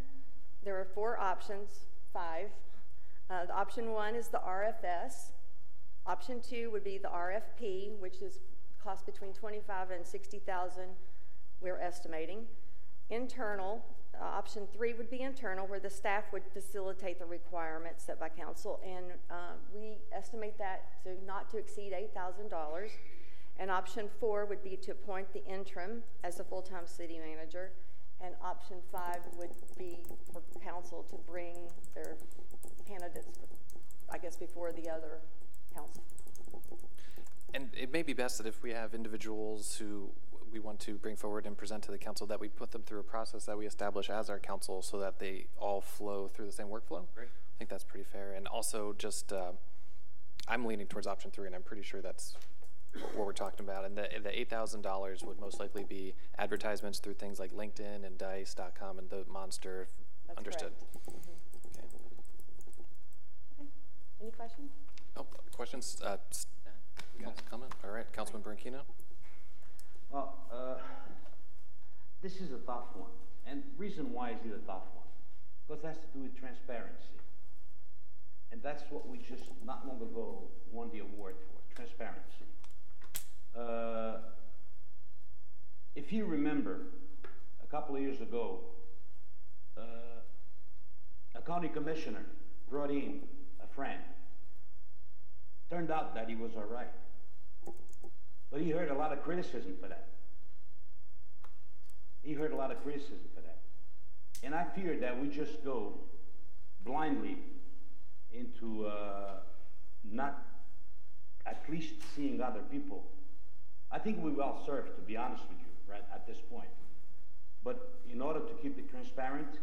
there are four options, five. Uh, the option one is the RFS. Option two would be the RFP, which is cost between 25 and 60,000, we're estimating. Internal, uh, option three would be internal, where the staff would facilitate the requirements set by council, and uh, we estimate that to not to exceed $8,000. And option four would be to appoint the interim as the full-time city manager. And option five would be for council to bring their candidates, I guess, before the other council. And it may be best that if we have individuals who we want to bring forward and present to the council, that we put them through a process that we establish as our council so that they all flow through the same workflow. Great. I think that's pretty fair. And also just, uh, I'm leaning towards option three, and I'm pretty sure that's what we're talking about. And the, the $8,000 would most likely be advertisements through things like LinkedIn and Dice.com and the Monster. That's Understood. correct. Mhm. Okay. Okay. Any questions? Oh, questions? Uh, s- comment? All right, Councilman Branquinho? Well, uh, this is a tough one. And reason why is it a tough one? Because it has to do with transparency. And that's what we just not long ago won the award for transparency. Uh, if you remember, a couple of years ago, uh, a county commissioner brought in a friend. Turned out that he was all right. But he heard a lot of criticism for that. He heard a lot of criticism for that. And I feared that we just go blindly into uh, not at least seeing other people. I think we well served, to be honest with you, right at this point. But in order to keep it transparent,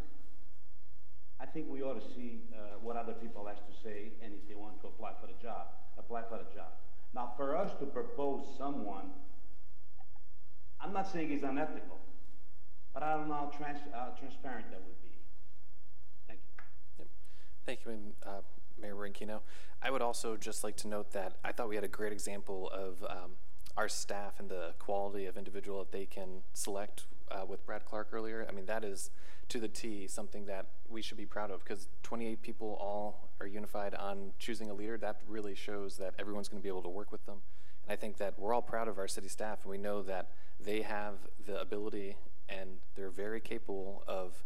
I think we ought to see uh, what other people have to say, and if they want to apply for the job, apply for the job. Now, for us to propose someone, I'm not saying it's unethical, but I don't know how trans uh, transparent that would be. Thank you. Yep. Thank you, uh, Mayor Rinkino. I would also just like to note that I thought we had a great example of um, our staff and the quality of individual that they can select uh, with Brad Clark earlier. I mean, that is to the T something that we should be proud of because 28 people all are unified on choosing a leader. That really shows that everyone's going to be able to work with them. And I think that we're all proud of our city staff and we know that they have the ability and they're very capable of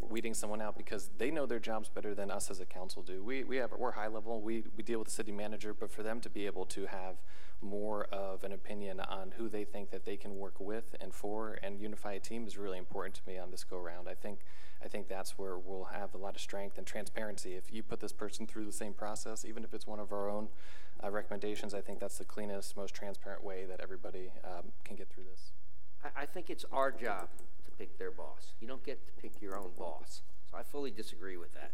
weeding someone out because they know their jobs better than us as a council do. We, we have, we're high level, we, we deal with the city manager, but for them to be able to have more of an opinion on who they think that they can work with and for and unify a team is really important to me on this go round. I think, I think that's where we'll have a lot of strength and transparency. If you put this person through the same process, even if it's one of our own uh, recommendations, I think that's the cleanest, most transparent way that everybody um, can get through this. I, think it's our job pick their boss. You don't get to pick your own boss. So I fully disagree with that.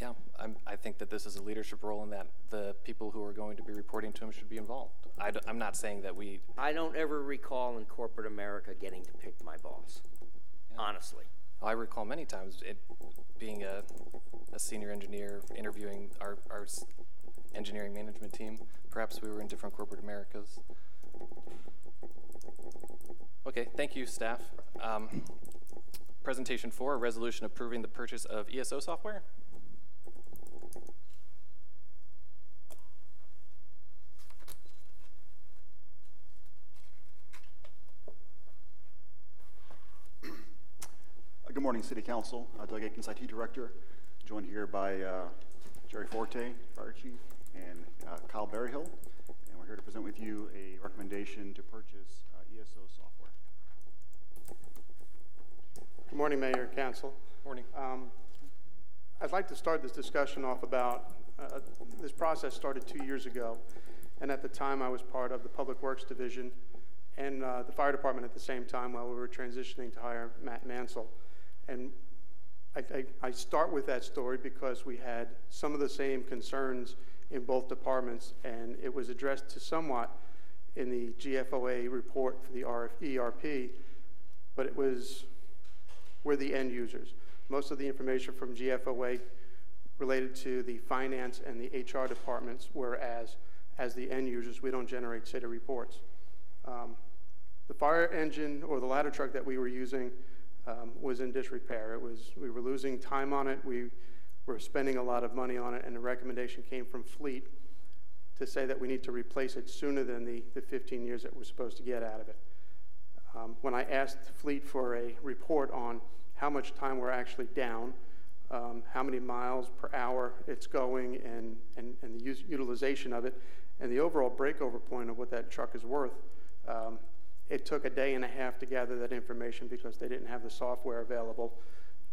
Yeah, I'm, I think that this is a leadership role and that the people who are going to be reporting to him should be involved. I d- I'm not saying that we. I don't ever recall in corporate America getting to pick my boss. Honestly. Oh, I recall many times it being a, a senior engineer interviewing our, our s- engineering management team. Perhaps we were in different corporate Americas. Okay, thank you, staff. Um, presentation four, resolution approving the purchase of ESO software. Uh, Good morning, City Council. Uh, Doug Akins, IT Director, joined here by uh, Jerry Forte, Fire Chief, and uh, Kyle Berryhill. And we're here to present with you a recommendation to purchase software. Good morning, Mayor and Council. Morning. Um, I'd like to start this discussion off about, uh, this process started two years ago, and at the time I was part of the Public Works Division and uh, the Fire Department at the same time while we were transitioning to hire Matt Mansell. And I, I, I start with that story because we had some of the same concerns in both departments, and it was addressed to somewhat in the GFOA report for the RF, ERP, but it was we're the end users. Most of the information from GFOA related to the finance and the HR departments, whereas as the end users, we don't generate city reports. Um, the fire engine or the ladder truck that we were using um, was in disrepair. It was we were losing time on it. We were spending a lot of money on it, and the recommendation came from Fleet to say that we need to replace it sooner than the, the 15 years that we're supposed to get out of it. Um, when I asked the Fleet for a report on how much time we're actually down, um, how many miles per hour it's going, and, and, and the use, utilization of it, and the overall breakover point of what that truck is worth, um, it took a day and a half to gather that information because they didn't have the software available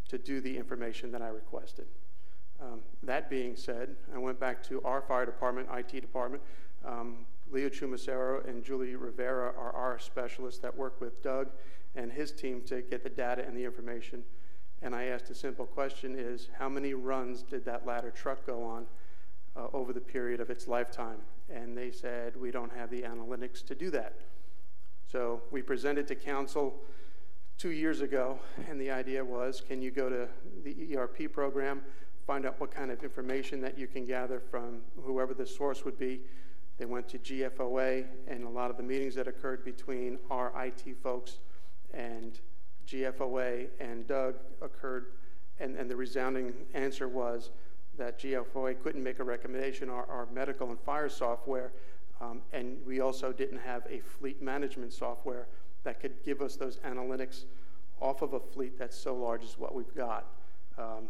to do the information that I requested. Um, that being said, I went back to our fire department, IT department. Um, Leo Chumacero and Julie Rivera are our specialists that work with Doug and his team to get the data and the information. And I asked a simple question is, how many runs did that ladder truck go on uh, over the period of its lifetime? And they said, we don't have the analytics to do that. So we presented to council two years ago, and the idea was, can you go to the ERP program, find out what kind of information that you can gather from whoever the source would be. They went to GFOA, and a lot of the meetings that occurred between our IT folks and GFOA and Doug occurred, and, and the resounding answer was that GFOA couldn't make a recommendation, our, our medical and fire software, um, and we also didn't have a fleet management software that could give us those analytics off of a fleet that's so large as what we've got. Um,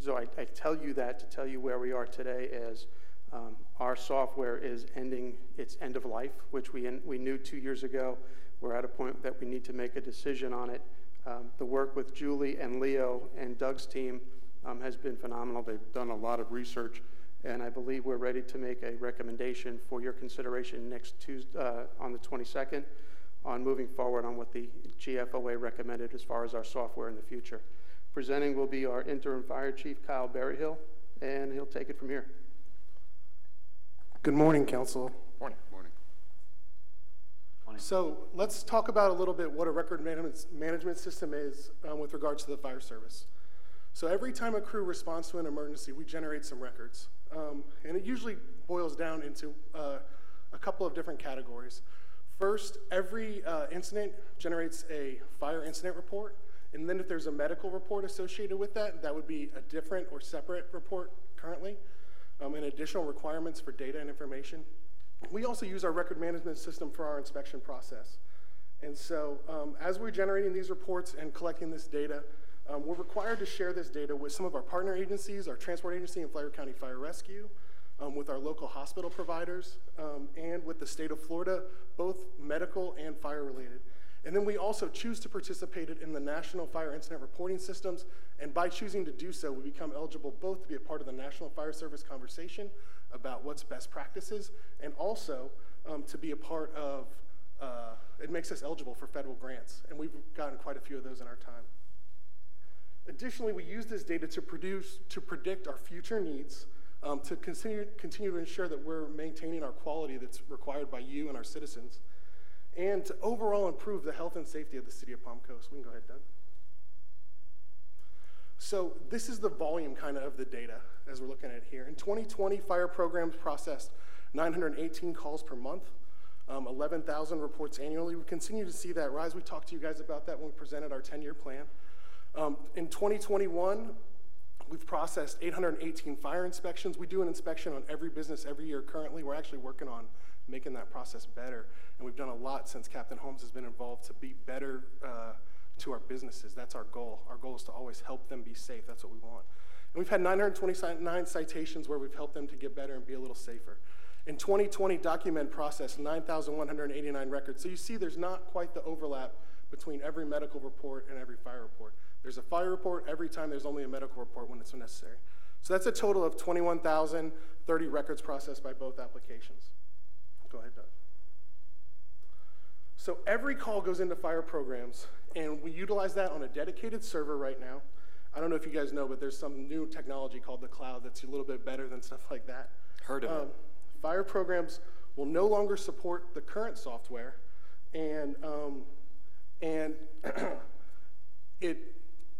so I, I tell you that to tell you where we are today as um, our software is ending its end of life, which we, in, we knew two years ago. We're at a point that we need to make a decision on it. Um, the work with Julie and Leo and Doug's team um, has been phenomenal. They've done a lot of research, and I believe we're ready to make a recommendation for your consideration next Tuesday, uh, on the 22nd on moving forward on what the GFOA recommended as far as our software in the future. Presenting will be our interim fire chief, Kyle Berryhill, and he'll take it from here. Good morning, Council. Morning. Morning. So let's talk about a little bit what a record management, management system is um, with regards to the fire service. So every time a crew responds to an emergency, we generate some records. Um, and it usually boils down into uh, a couple of different categories. First, every uh, incident generates a fire incident report. And then if there's a medical report associated with that, that would be a different or separate report currently, um, and additional requirements for data and information. We also use our record management system for our inspection process. And so um, as we're generating these reports and collecting this data, um, we're required to share this data with some of our partner agencies, our transport agency and Flagler County Fire Rescue, um, with our local hospital providers, um, and with the state of Florida, both medical and fire related. And then we also choose to participate in the National Fire Incident Reporting Systems, and by choosing to do so, we become eligible both to be a part of the National Fire Service conversation about what's best practices, and also um, to be a part of, uh, it makes us eligible for federal grants, and we've gotten quite a few of those in our time. Additionally, we use this data to produce, to predict our future needs, um, to continue, continue to ensure that we're maintaining our quality that's required by you and our citizens, and to overall improve the health and safety of the city of Palm Coast. We can go ahead, Doug. So this is the volume kind of of the data as we're looking at here. In 2020, fire programs processed 918 calls per month, um, 11,000 reports annually. We continue to see that rise. We talked to you guys about that when we presented our 10-year plan. Um, in 2021, we've processed 818 fire inspections. We do an inspection on every business every year currently. We're actually working on making that process better. And we've done a lot since Captain Holmes has been involved to be better uh, to our businesses. That's our goal. Our goal is to always help them be safe. That's what we want. And we've had 929 citations where we've helped them to get better and be a little safer. In 2020, Documed processed 9,189 records. So you see there's not quite the overlap between every medical report and every fire report. There's a fire report every time there's only a medical report when it's necessary. So that's a total of 21,030 records processed by both applications. Go ahead, Doug. So every call goes into fire programs, and we utilize that on a dedicated server right now. I don't know if you guys know, but there's some new technology called the cloud that's a little bit better than stuff like that. Heard of um, it. Fire programs will no longer support the current software, and um, and (clears throat) it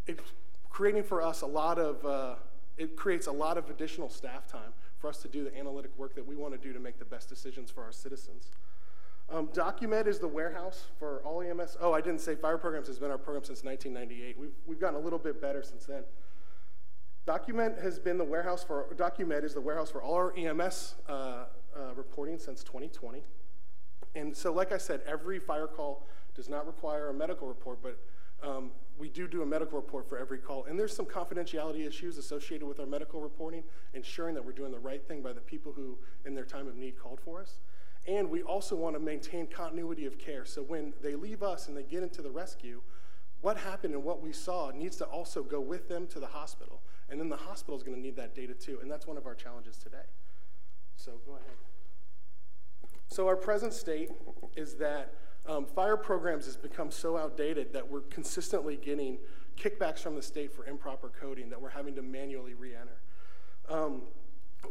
it's creating for us a lot of uh, it creates a lot of additional staff time for us to do the analytic work that we want to do to make the best decisions for our citizens. Um, Documed is the warehouse for all EMS. Oh, I didn't say fire programs has been our program since 1998. We've, we've gotten a little bit better since then. Documed has been the warehouse for, Documed is the warehouse for all our EMS uh, uh, reporting since 2020. And so, like I said, every fire call does not require a medical report, but um, we do do a medical report for every call. And there's some confidentiality issues associated with our medical reporting, ensuring that we're doing the right thing by the people who, in their time of need, called for us. And we also want to maintain continuity of care. So when they leave us and they get into the rescue, what happened and what we saw needs to also go with them to the hospital. And then the hospital is going to need that data too. And that's one of our challenges today. So go ahead. So our present state is that um, fire programs has become so outdated that we're consistently getting kickbacks from the state for improper coding that we're having to manually re-enter. Um,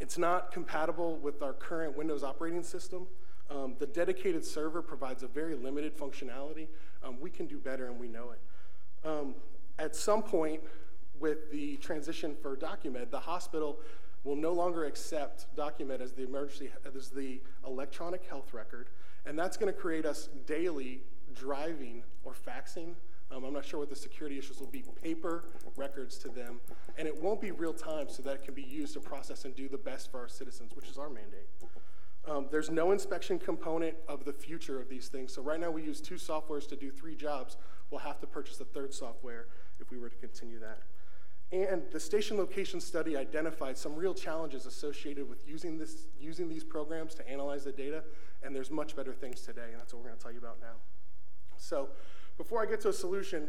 it's not compatible with our current Windows operating system. Um, the dedicated server provides a very limited functionality. Um, we can do better and we know it. Um, at some point with the transition for Documed, the hospital will no longer accept Documed as the emergency, as the electronic health record, and that's gonna create us daily driving or faxing Um, I'm not sure what the security issues will be. Paper records to them, and it won't be real time so that it can be used to process and do the best for our citizens, which is our mandate. Um, there's no inspection component of the future of these things. So right now we use two softwares to do three jobs. We'll have to purchase a third software if we were to continue that. And the station location study identified some real challenges associated with using, this, using these programs to analyze the data, and there's much better things today, and that's what we're going to tell you about now. So before I get to a solution,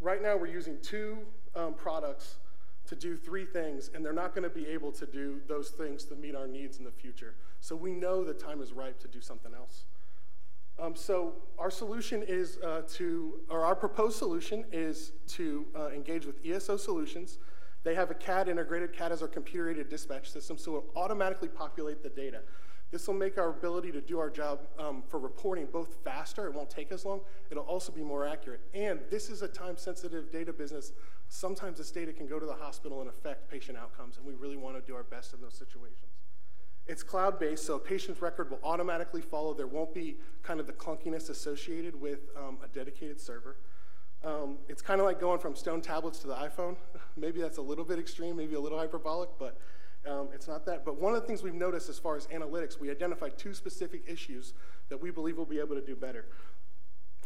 right now we're using two um, products to do three things, and they're not going to be able to do those things to meet our needs in the future. So we know the time is ripe to do something else. Um, so our solution is uh, to, or our proposed solution is to uh, engage with ESO Solutions. They have a CAD integrated. CAD is our computer-aided dispatch system, so it'll automatically populate the data. This will make our ability to do our job um, for reporting both faster, it won't take as long, it'll also be more accurate. And this is a time-sensitive data business. Sometimes this data can go to the hospital and affect patient outcomes, and we really want to do our best in those situations. It's cloud-based, so a patient's record will automatically follow. There won't be kind of the clunkiness associated with um, a dedicated server. Um, it's kind of like going from stone tablets to the iPhone. (laughs) maybe that's a little bit extreme, maybe a little hyperbolic, but um, it's not that. But one of the things we've noticed as far as analytics, we identified two specific issues that we believe we'll be able to do better.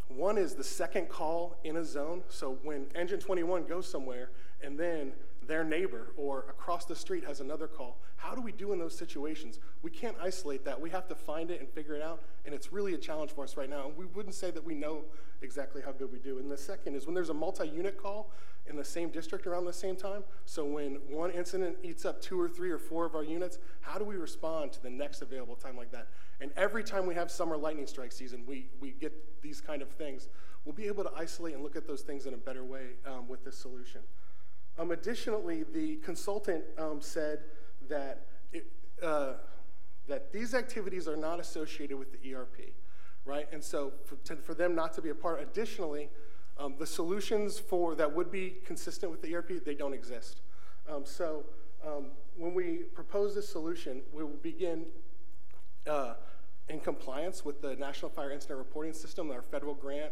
One is the second call in a zone. So when Engine 21 goes somewhere and then their neighbor or across the street has another call. How do we do in those situations? We can't isolate that. We have to find it and figure it out, and it's really a challenge for us right now. And we wouldn't say that we know exactly how good we do. And the second is when there's a multi-unit call in the same district around the same time. So when one incident eats up two or three or four of our units, how do we respond to the next available time like that? And every time we have summer lightning strike season, we, we get these kind of things. We'll be able to isolate and look at those things in a better way um, with this solution. Um, additionally, the consultant um, said that, it, uh, that these activities are not associated with the ERP, right? And so for, to, for them not to be a part, additionally, um, the solutions for that would be consistent with the ERP, they don't exist. Um, so um, when we propose this solution, we will begin uh, in compliance with the National Fire Incident Reporting System, our federal grant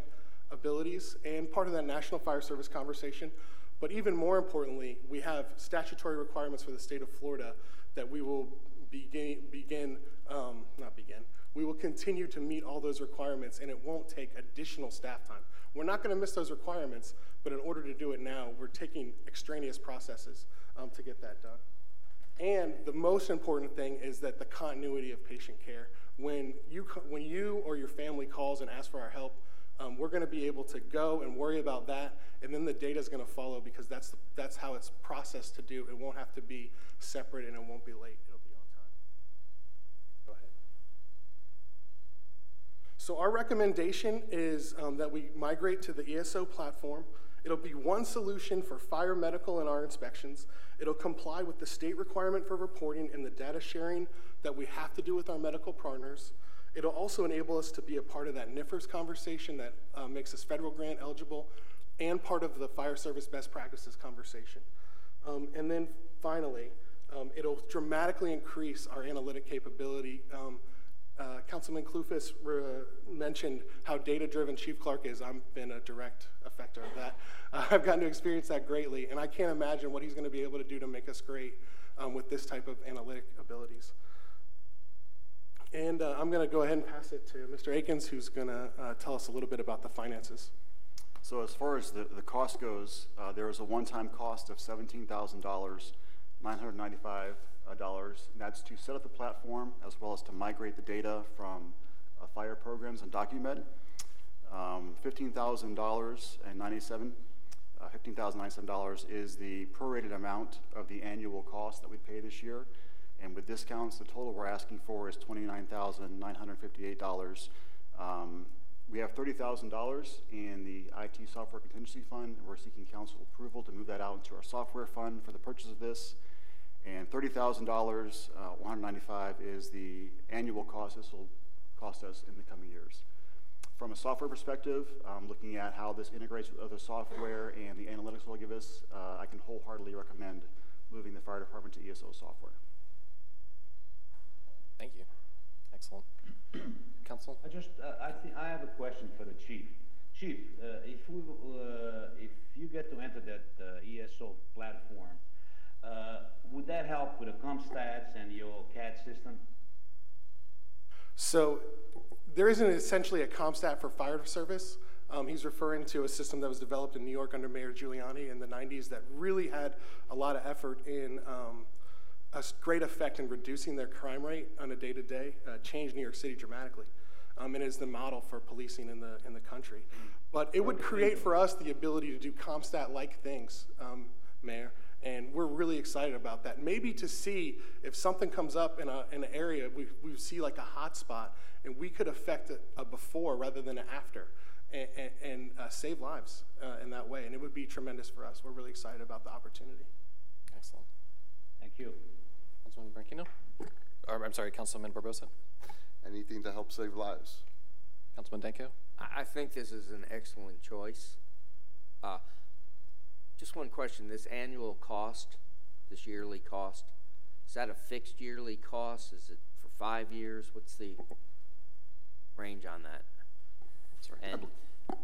abilities, and part of that National Fire Service conversation but even more importantly, we have statutory requirements for the state of Florida that we will begin, begin um, not begin, we will continue to meet all those requirements and it won't take additional staff time. We're not going to miss those requirements, but in order to do it now, we're taking extraneous processes um, to get that done. And the most important thing is that the continuity of patient care. When you, when you or your family calls and asks for our help, um, we're going to be able to go and worry about that, and then the data is going to follow because that's, the, that's how it's processed to do. It won't have to be separate and it won't be late. It'll be on time. Go ahead. So our recommendation is um, that we migrate to the ESO platform. It'll be one solution for fire, medical, and our inspections. It'll comply with the state requirement for reporting and the data sharing that we have to do with our medical partners. It'll also enable us to be a part of that NFIRS conversation that uh, makes us federal grant eligible and part of the fire service best practices conversation. Um, and then finally, um, it'll dramatically increase our analytic capability. Um, uh, Councilman Klufas mentioned how data-driven Chief Clark is. I've been a direct effector of that. (laughs) Uh, I've gotten to experience that greatly, and I can't imagine what he's going to be able to do to make us great um, with this type of analytic abilities. And uh, I'm going to go ahead and pass it to Mr. Akins, who's going to uh, tell us a little bit about the finances. So as far as the, the cost goes, uh, there is a one-time cost of $17,000, $995, uh, and that's to set up the platform as well as to migrate the data from uh, fire programs and DocuMed. Um, $15,097 uh, $15,097 is the prorated amount of the annual cost that we pay this year. And with discounts, the total we're asking for is $29,958. Um, we have $30,000 in the IT software contingency fund, and we're seeking council approval to move that out into our software fund for the purchase of this. And $30,000, uh, 195 is the annual cost this will cost us in the coming years. From a software perspective, um, looking at how this integrates with other software and the analytics will give us, uh, I can wholeheartedly recommend moving the fire department to ESO software. Thank you. Excellent. Council? I just, uh, I think, I have a question for the chief. Chief, uh, if we, uh, if you get to enter that uh, ESO platform, uh, would that help with the CompStats and your CAD system? So there isn't essentially a CompStat for fire service. Um, he's referring to a system that was developed in New York under Mayor Giuliani in the 90s that really had a lot of effort in um, a great effect in reducing their crime rate on a day-to-day, uh, changed New York City dramatically. Um, and is the model for policing in the, in the country. But it would create for us the ability to do CompStat-like things, um, Mayor, and we're really excited about that. Maybe to see if something comes up in, a, in an area, we, we see like a hot spot, and we could affect it a before rather than an after, and, and, and uh, save lives uh, in that way. And it would be tremendous for us. We're really excited about the opportunity. Excellent. Thank you. Councilman Branquinho? Or, I'm sorry, Councilman Barbosa? Anything to help save lives. Councilman Danko? I, I think this is an excellent choice. Uh, just one question, this annual cost, this yearly cost, is that a fixed yearly cost? Is it for five years? What's the range on that? Sorry. And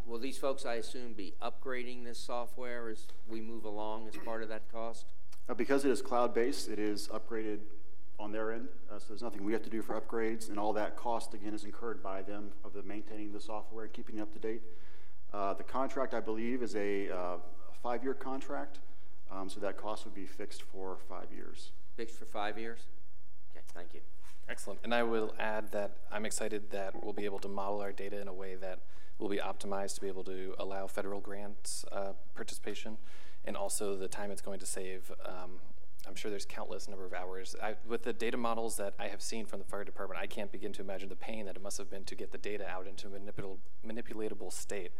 will these folks, I assume, be upgrading this software as we move along as part of that cost? Uh, Because it is cloud-based, it is upgraded on their end, uh, so there's nothing we have to do for upgrades, and all that cost, again, is incurred by them of the maintaining the software and keeping it up to date. Uh, The contract, I believe, is a uh, five-year contract, um, so that cost would be fixed for five years. Fixed for five years? Okay, thank you. Excellent. And I will add that I'm excited that we'll be able to model our data in a way that will be optimized to be able to allow federal grants uh, participation, and also the time it's going to save. Um, I'm sure there's countless number of hours. I, with the data models that I have seen from the fire department, I can't begin to imagine the pain that it must have been to get the data out into a manipul- manipulatable state.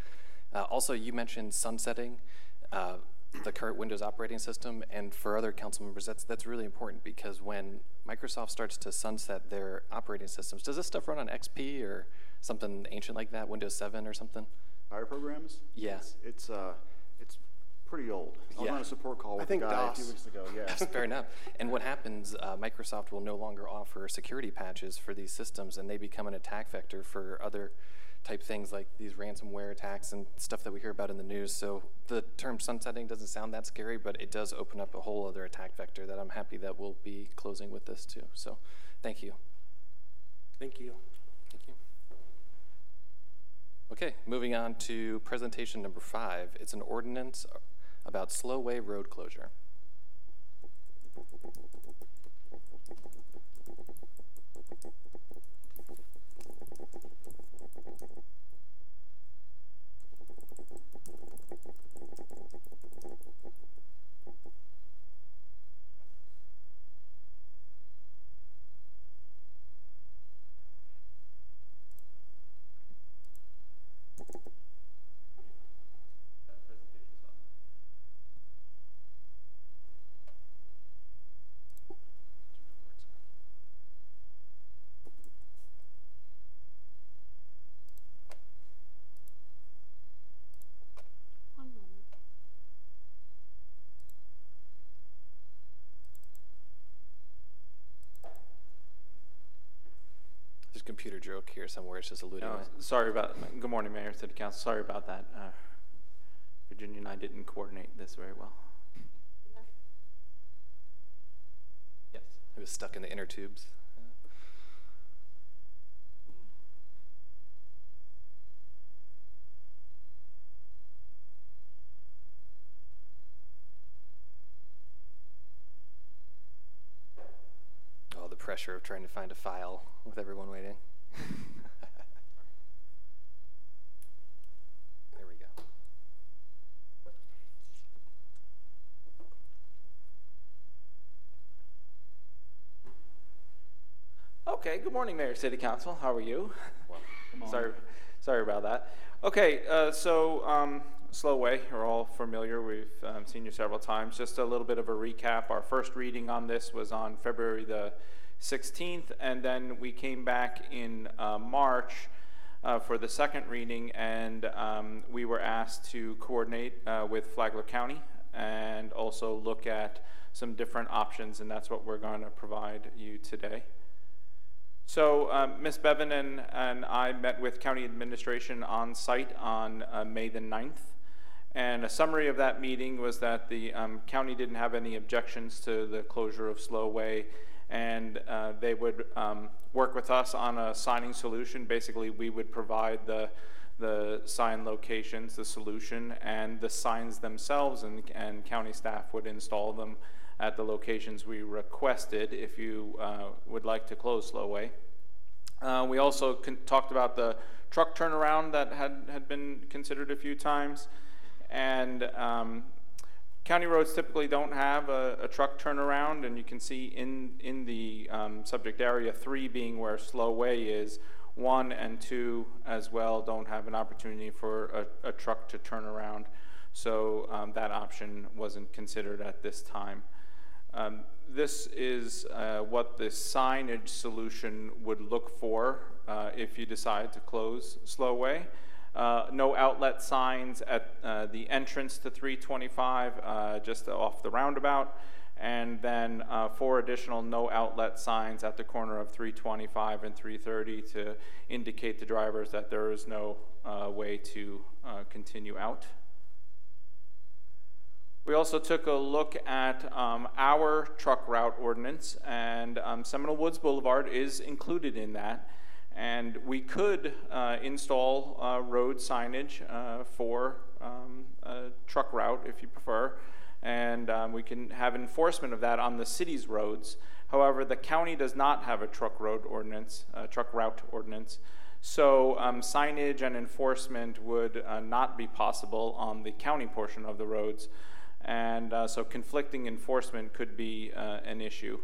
Uh, also, you mentioned sunsetting uh, the current Windows operating system, and for other council members, that's that's really important because when Microsoft starts to sunset their operating systems, does this stuff run on XP or something ancient like that, Windows 7 or something? Fire programs? Yeah. It's, it's, uh, it's pretty old. I was Yeah. on a support call I with a think guy a DOS. few weeks ago, yeah. (laughs) Fair enough. And what happens, uh, Microsoft will no longer offer security patches for these systems, and they become an attack vector for other type things like these ransomware attacks and stuff that we hear about in the news. So the term sunsetting doesn't sound that scary, but it does open up a whole other attack vector that I'm happy that we'll be closing with this too. So thank you. Thank you. Thank you. Okay, moving on to presentation number five. It's an ordinance about slowway road closure. Joke here somewhere. It's just eluding me. sorry about, good morning, Mayor, City Council, sorry about that. Uh, Virginia and I didn't coordinate this very well. Yes. It was stuck in the inner tubes. Oh, the pressure of trying to find a file with everyone waiting. There we go. Okay, good morning, Mayor, City Council, how are you? on. Sorry, sorry about that. Okay, uh, so, um, Slow Way, you're all familiar, we've, um, seen you several times. Just a little bit of a recap, our first reading on this was on February the sixteenth, and then we came back in, uh, March, uh, for the second reading, and, um, we were asked to coordinate, uh, with Flagler County and also look at some different options, and that's what we're going to provide you today. So um, Ms. Bevan and, and I met with county administration on site on uh, May the 9th. And a summary of that meeting was that the um, county didn't have any objections to the closure of Slowway and uh, they would um, work with us on a signing solution. Basically, we would provide the the sign locations, the solution, and the signs themselves, and, and county staff would install them at the locations we requested if you uh, would like to close Slowway. Uh, we also talked about the truck turnaround that had, had been considered a few times. And um, county roads typically don't have a, a, truck turnaround, and you can see in, in the um, subject area three being where Slowway is, one and two as well don't have an opportunity for a, a truck to turn around. So um, that option wasn't considered at this time. Um, this is uh, what the signage solution would look for uh, if you decide to close slow Slowway. Uh, no outlet signs at uh, the entrance to 325, uh, just off the roundabout and then uh, four additional no outlet signs at the corner of 325 and 330 to indicate to drivers that there is no uh, way to uh, continue out. We also took a look at um, our truck route ordinance, and um, Seminole Woods Boulevard is included in that. And we could uh, install uh, road signage uh, for um, a truck route if you prefer and um, we can have enforcement of that on the city's roads. However, the county does not have a truck road ordinance, truck route ordinance. So um, signage and enforcement would uh, not be possible on the county portion of the roads. And uh, so conflicting enforcement could be an issue.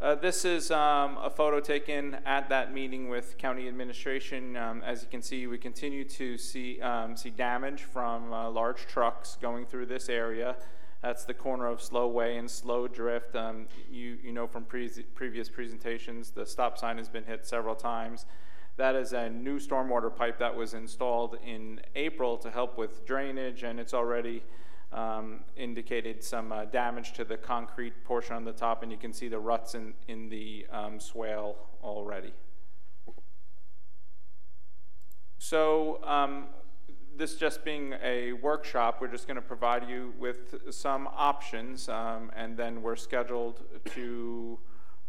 Uh, this is um, a photo taken at that meeting with county administration. Um, as you can see, we continue to see, um, see damage from uh, large trucks going through this area. That's the corner of Slowway and Slow Drift. Um, you, you know from pre previous presentations, the stop sign has been hit several times. That is a new stormwater pipe that was installed in April to help with drainage, and it's already um, indicated some uh, damage to the concrete portion on the top, and you can see the ruts in, in the um, swale already. So um, this just being a workshop, we're just going to provide you with some options, um, and then we're scheduled to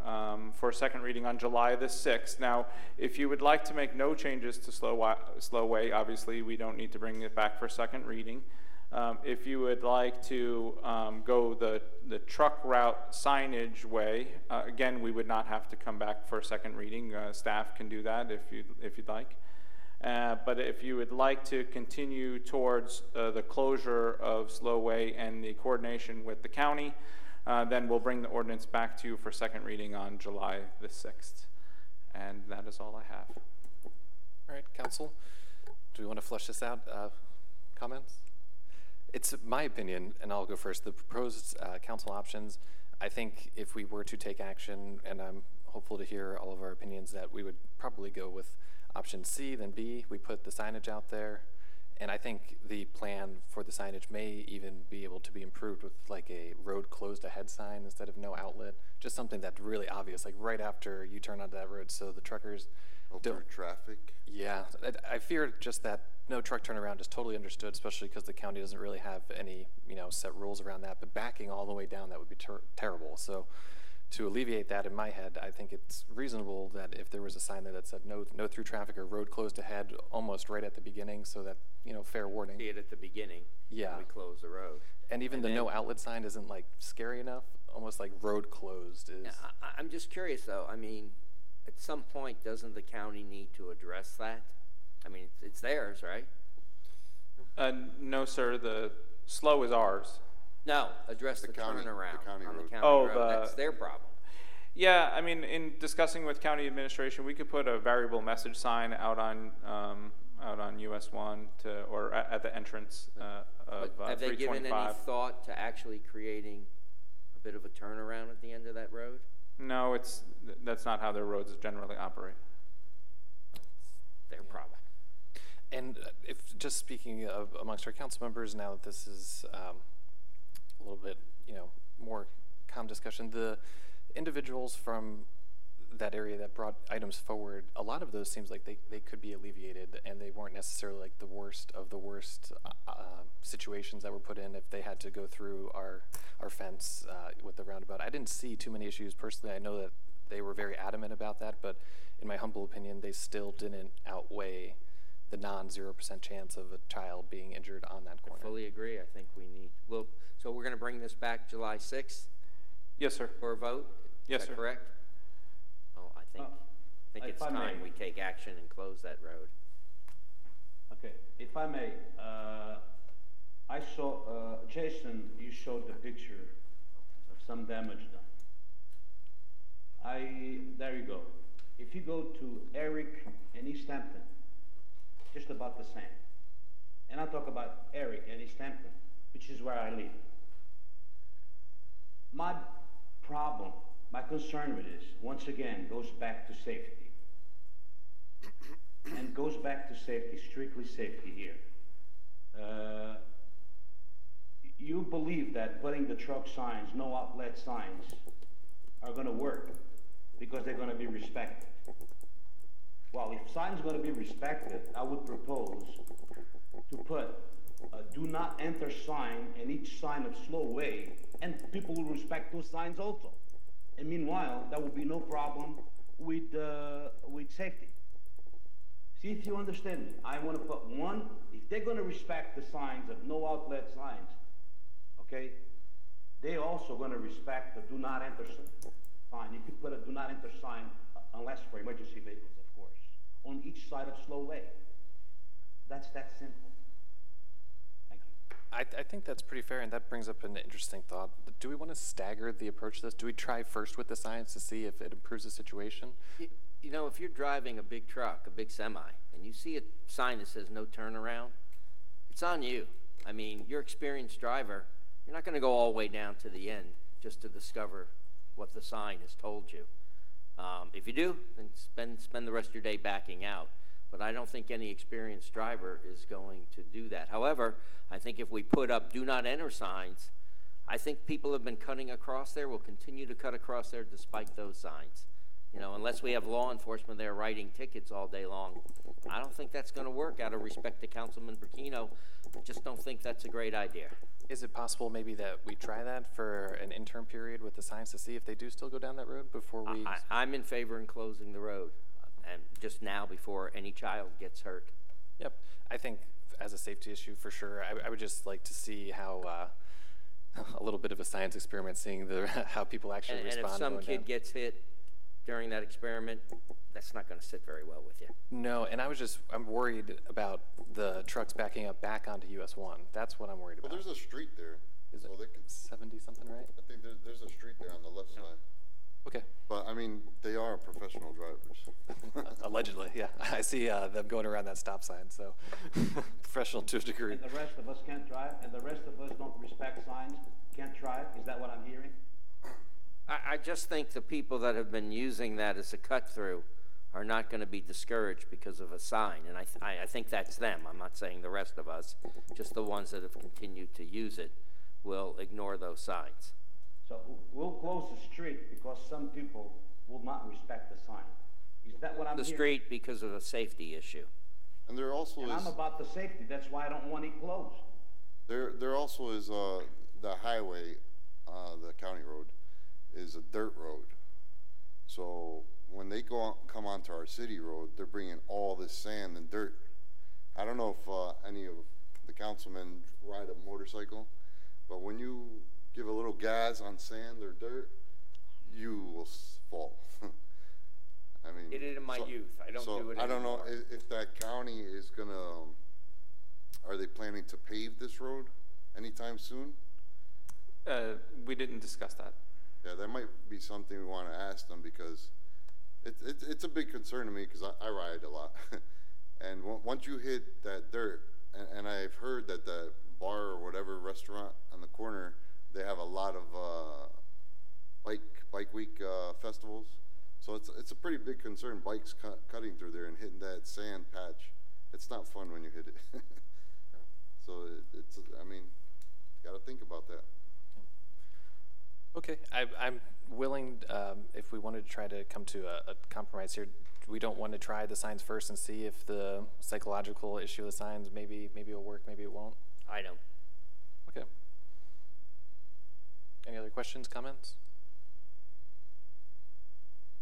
um, for a second reading on July the 6th. Now, if you would like to make no changes to Slow, Slow Way, obviously we don't need to bring it back for second reading. Um, if you would like to um, go the, the truck route signage way, uh, again, we would not have to come back for a second reading. Uh, staff can do that if you'd, if you'd like. Uh, but if you would like to continue towards uh, the closure of Slowway and the coordination with the county, uh, then we'll bring the ordinance back to you for second reading on July the 6th. And that is all I have. All right, Council, do we want to flush this out? Uh, comments? It's my opinion, and I'll go first. The proposed uh, council options, I think if we were to take action, and I'm hopeful to hear all of our opinions, that we would probably go with option C, then B. We put the signage out there, and I think the plan for the signage may even be able to be improved with like a road closed ahead sign instead of no outlet. Just something that's really obvious, like right after you turn onto that road, so the truckers Over traffic. Yeah, I, I fear just that no truck turnaround is totally understood, especially because the county doesn't really have any, you know, set rules around that. But backing all the way down, that would be ter terrible. So to alleviate that in my head, I think it's reasonable that if there was a sign there that said no, no through traffic or road closed ahead, almost right at the beginning, so that you know, fair warning. See it at the beginning. Yeah. we close the road. And even And the then- no outlet sign isn't like scary enough. Almost like road closed is. I, I'm just curious though. I mean, at some point, doesn't the county need to address that? I mean, it's, it's theirs, right? Uh, no, sir. The slow is ours. No, address the, county- the turnaround county on the road. county Oh, road. the- That's their problem. Yeah, I mean, in discussing with county administration, we could put a variable message sign out on um, out on US one to or at, at the entrance uh, of But uh, have they given any 325. thought to actually creating a bit of a turnaround at the end of that road? No, it's th- that's not how their roads generally operate. Their problem. And uh, if just speaking of amongst our council members, now that this is um, a little bit, you know, more calm discussion, the individuals from that area that brought items forward, a lot of those seems like they, they could be alleviated and they weren't necessarily like the worst of the worst uh, uh, situations that were put in if they had to go through our, our fence uh, with the roundabout. I didn't see too many issues personally. I know that they were very adamant about that, but in my humble opinion, they still didn't outweigh the non 0% chance of a child being injured on that corner. I fully agree. I think we need, well, so we're going to bring this back July 6th Yes, sir. for a vote? Yes, Is sir. correct? Oh, I think, Uh, I think it's I may. time we take action and close that road. Okay, if I may, uh, I saw, uh, Jason, you showed the picture of some damage done. I, there you go. If you go to Eric and East Hampton, just about the same. And I talk about Eric and East Hampton, which is where I live. My problem, my concern with this, once again, goes back to safety. and goes back to safety, strictly safety here. Uh, you believe that putting the truck signs, no outlet signs, are gonna work because they're gonna be respected. Well, if signs gonna be respected, I would propose to put a do not enter sign and each sign of slow way, and people will respect those signs also. And meanwhile, there will be no problem with, uh, with safety. See if you understand me. I want to put one, if they're going to respect the signs of no outlet signs, okay, they also going to respect the do not enter s- sign. You could put a do not enter sign, uh, unless for emergency vehicles, of course, on each side of slow way. That's that simple. Thank you. I, I think that's pretty fair, and that brings up an interesting thought. Do we want to stagger the approach to this? Do we try first with the science to see if it improves the situation? You, you know, if you're driving a big truck, a big semi, and you see a sign that says no turnaround, it's on you. I mean, you're experienced driver. You're not going to go all the way down to the end just to discover what the sign has told you. Um, if you do, then spend spend the rest of your day backing out. But I don't think any experienced driver is going to do that. However, I think if we put up do not enter signs, I think people have been cutting across there, will continue to cut across there despite those signs. You know, unless we have law enforcement there writing tickets all day long, I don't think that's going to work out of respect to Councilman Branquinho. I just don't think that's a great idea. Is it possible maybe that we try that for an interim period with the science to see if they do still go down that road before we? I, I'm in favor in closing the road, and just now before any child gets hurt. Yep, I think as a safety issue for sure. I, I would just like to see how uh, (laughs) a little bit of a science experiment, seeing the (laughs) how people actually And, and respond. if some going kid down. gets hit during that experiment, that's not going to sit very well with you. No, and I was just I'm worried about the trucks backing up back onto US one. That's what I'm worried Well, about. there's a street there. Is so it they could, seventy something, right? I think there's, there's a street there on the left side. Okay. But I mean, they are professional drivers. (laughs) Allegedly, yeah. (laughs) I see uh, them going around that stop sign, so (laughs) professional to a degree. And the rest of us can't drive, and the rest of us don't respect signs, can't drive? Is that what I'm hearing? I, I just think the people that have been using that as a cut through are not going to be discouraged because of a sign, and I, th- I, I think that's them. I'm not saying the rest of us, just the ones that have continued to use it will ignore those signs. So we'll close the street because some people will not respect the sign. Is that what I'm The hearing? street because of a safety issue. And there also And is I'm about the safety, that's why I don't want it closed. there there also is uh the highway, uh the county road, is a dirt road. So when they go on, come onto our city road, they're bringing all this sand and dirt. I don't know if uh, any of the councilmen ride a motorcycle, but when you give a little gas on sand or dirt, you will fall. (laughs) I mean, Did it in my so- youth. I don't so do it I don't know if, if that county is gonna. Um, are they planning to pave this road anytime soon? Uh, we didn't discuss that. Yeah, that might be something we want to ask them because it's it's it's a big concern to me because I, I ride a lot, (laughs) and on- once you hit that dirt, and, and I've heard that the bar or whatever restaurant on the corner they have a lot of uh, bike bike week uh, festivals, so it's it's a pretty big concern. Bikes cut, cutting through there and hitting that sand patch, it's not fun when you hit it. (laughs) so it, it's I mean, got to think about that. Okay, I, I'm willing, um, if we wanted to try to come to a, a compromise here, we don't want to try the signs first and see if the psychological issue of the signs maybe maybe it'll work, maybe it won't. I don't. Okay. Any other questions, comments?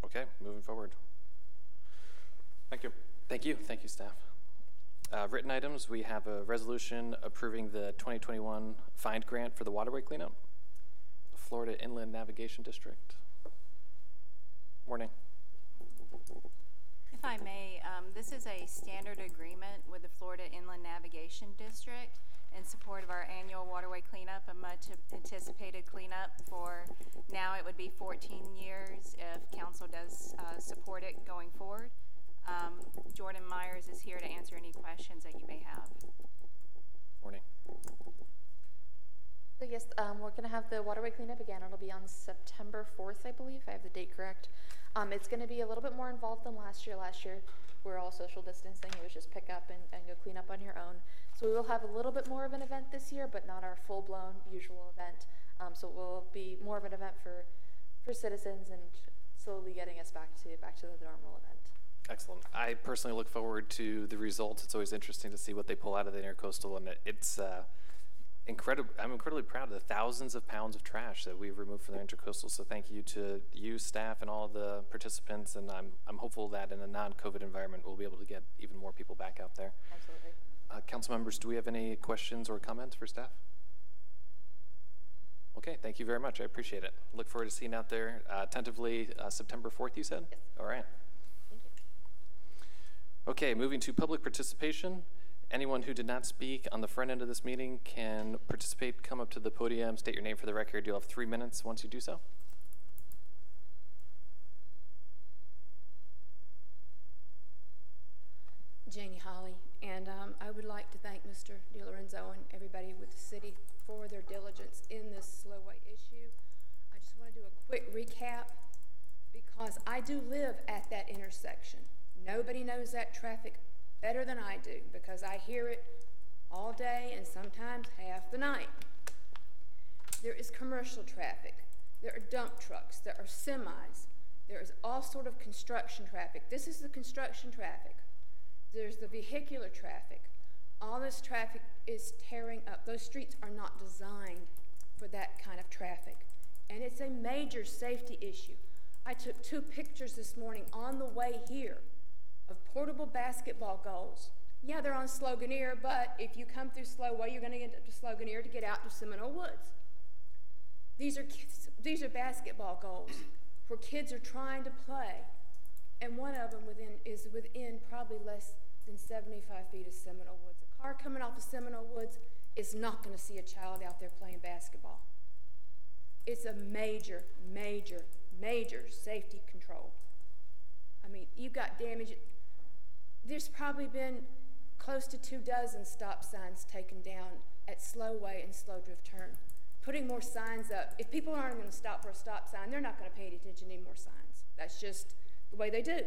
Okay, moving forward. Thank you. Thank you. Thank you, staff. Uh, written items, we have a resolution approving the 2021 FIND grant for the waterway cleanup. Florida Inland Navigation District. Morning. If I may, um, this is a standard agreement with the Florida Inland Navigation District in support of our annual waterway cleanup, a much anticipated cleanup for now it would be 14 years if council does uh, support it going forward. Um, Jordan Myers is here to answer any questions that you may have. Morning. So yes, um, we're gonna have the waterway cleanup again. It'll be on September fourth, I believe. I have the date correct. Um, it's gonna be a little bit more involved than last year. Last year, we are all social distancing. It was just pick up and, and go clean up on your own. So we will have a little bit more of an event this year, but not our full-blown usual event. Um, so it will be more of an event for, for citizens and slowly getting us back to, back to the normal event. Excellent. I personally look forward to the results. It's always interesting to see what they pull out of the intercoastal, and it, it's uh, incredible. I'm incredibly proud of the thousands of pounds of trash that we've removed from the intercoastal. So thank you to you, staff, and all the participants. And I'm I'm hopeful that in a non-COVID environment, we'll be able to get even more people back out there. Absolutely. Uh, council members, do we have any questions or comments for staff? Okay, thank you very much. I appreciate it. Look forward to seeing out there uh, tentatively uh, September 4th, you said? Yes. All right. Thank you. Okay, moving to public participation. Anyone who did not speak on the front end of this meeting can participate, come up to the podium, state your name for the record. You'll have three minutes once you do so. Janie Holly, and um, I would like to thank Mr. DiLorenzo and everybody with the city for their diligence in this slow slowway issue. I just want to do a quick recap because I do live at that intersection. Nobody knows that traffic better than I do because I hear it all day and sometimes half the night. There is commercial traffic. There are dump trucks. There are semis. There is all sort of construction traffic. This is the construction traffic. There's the vehicular traffic. All this traffic is tearing up. Those streets are not designed for that kind of traffic. And it's a major safety issue. I took two pictures this morning on the way here of portable basketball goals. Yeah, they're on Sloganeer, but if you come through Slowway, you're going to get up to Sloganeer to get out to Seminole Woods. These are kids, these are basketball goals where kids are trying to play, and one of them within is within probably less than 75 feet of Seminole Woods. A car coming off of Seminole Woods is not going to see a child out there playing basketball. It's a major, major, major safety control. I mean, you've got damage. There's probably been close to two dozen stop signs taken down at Slowway and Slow Drift Turn. Putting more signs up. If people aren't going to stop for a stop sign, they're not going to pay any attention to more signs. That's just the way they do.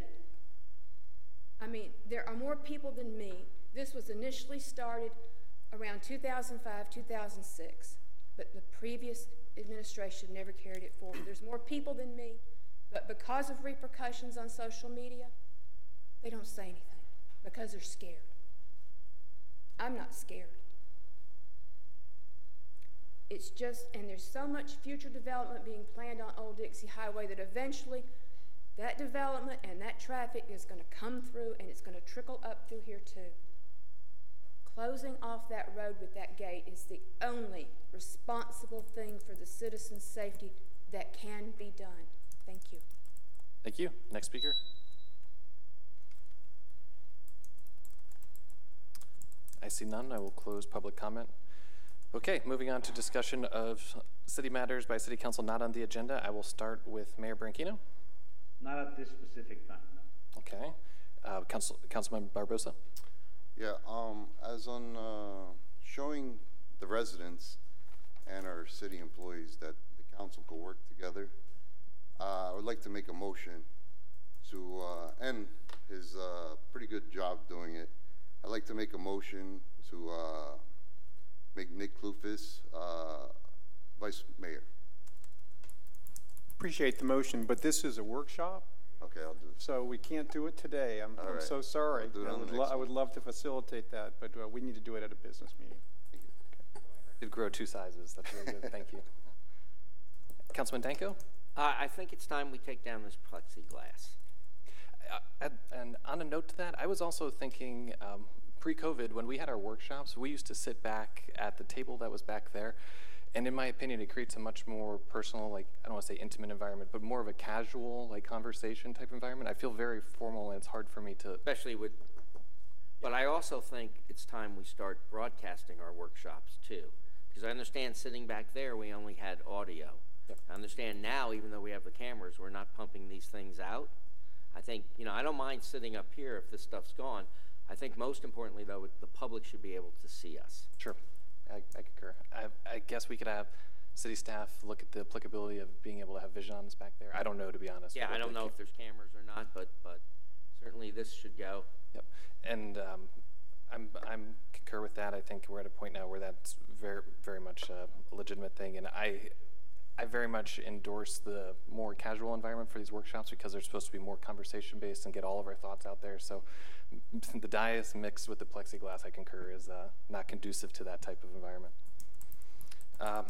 I mean, there are more people than me. This was initially started around 2005, 2006, but the previous administration never carried it forward. There's more people than me, but because of repercussions on social media, they don't say anything because they're scared. I'm not scared. It's just, and there's so much future development being planned on Old Dixie Highway that eventually that development and that traffic is going to come through and it's going to trickle up through here too. Closing off that road with that gate is the only responsible thing for the citizens' safety that can be done. Thank you. Thank you. Next speaker. I see none. I will close public comment. Okay, moving on to discussion of city matters by city council not on the agenda. I will start with Mayor Branquinho. Not at this specific time, no. Okay. Uh, Council, Councilman Barbosa. Yeah, um, as on, uh, showing the residents and our city employees that the council could work together, uh, I would like to make a motion to, uh, and his, uh, pretty good job doing it. I'd like to make a motion to, uh, make Nick Klufas, uh, vice mayor. appreciate the motion, but this is a workshop, Okay, I'll do it. so we can't do it today. I'm, All I'm right. so sorry. I'll do it I on the would, lo- next I would love to facilitate that, but uh, we need to do it at a business meeting. Did grow two sizes. That's really good. Thank you. (laughs) Councilman Danko? Uh, I think it's time we take down this plexiglass. And, and on a note to that, I was also thinking um, pre-COVID when we had our workshops, we used to sit back at the table that was back there, and in my opinion, it creates a much more personal, like I don't want to say intimate environment, but more of a casual, like conversation type environment. I feel very formal, and it's hard for me to. Especially with, but I also think it's time we start broadcasting our workshops too. Because I understand sitting back there, we only had audio. I understand now, even though we have the cameras, we're not pumping these things out. I think, you know, I don't mind sitting up here if this stuff's gone. I think most importantly, though, the public should be able to see us. Sure, I, I concur. I, I guess we could have city staff look at the applicability of being able to have vision on this back there. I don't know, to be honest. Yeah, I don't know if there's cameras or not, but, but certainly this should go. Yep. And um, I'm I'm concur with that. I think we're at a point now where that's very very much uh, a legitimate thing, and I I very much endorse the more casual environment for these workshops because they're supposed to be more conversation based and get all of our thoughts out there. So (laughs) the dais mixed with the plexiglass, I concur, is uh, not conducive to that type of environment. Um,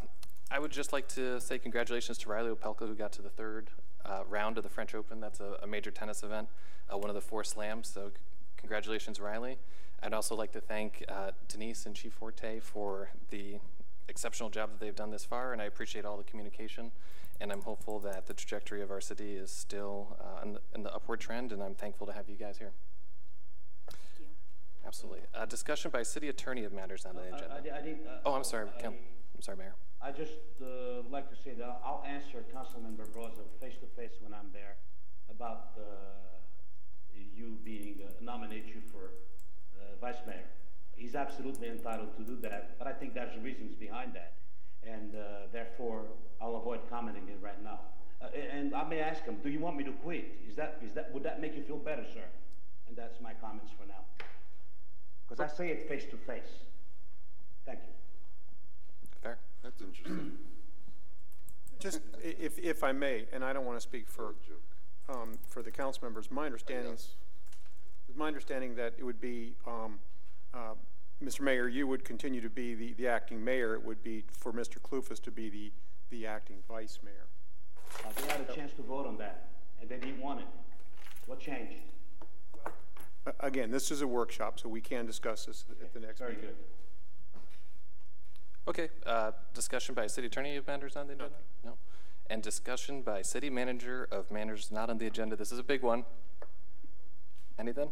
I would just like to say congratulations to Reilly Opelka, who got to the third uh, round of the French Open. That's a, a major tennis event, uh, one of the four slams. So, congratulations, Reilly. I'd also like to thank uh, Denise and Chief Forte for the exceptional job that they've done this far, and I appreciate all the communication. And I'm hopeful that the trajectory of our city is still uh, in, the, in the upward trend, and I'm thankful to have you guys here. Thank you. Absolutely. Uh, discussion by city attorney of matters on the agenda. I di- I did, uh, oh, I'm sorry, I- Count- I'm sorry, Mayor. I just uh, like to say that I'll answer Councilmember Barbosa face to face when I'm there about uh, you being, uh, nominate you for uh, vice mayor. He's absolutely entitled to do that, but I think there's reasons behind that. And uh, therefore, I'll avoid commenting it right now. Uh, and I may ask him, do you want me to quit? Is that, is that, would that make you feel better, sir? And that's my comments for now. Because I say it face to face. Thank you. Fair. That's interesting. Just if, if I may, and I don't want to speak for, um, for the council members, my understanding, it's my understanding that it would be, um, uh, Mr. Mayor, you would continue to be the, the acting mayor. It would be for Mr. Klufas to be the, the acting vice mayor. Uh, they had a chance to vote on that, and they didn't want it. What changed? A- Again, this is a workshop, so we can discuss this at the next Very meeting. good. Okay, uh, discussion by city attorney of matters on the agenda? No. And discussion by city manager of matters not on the agenda. This is a big one. Anything?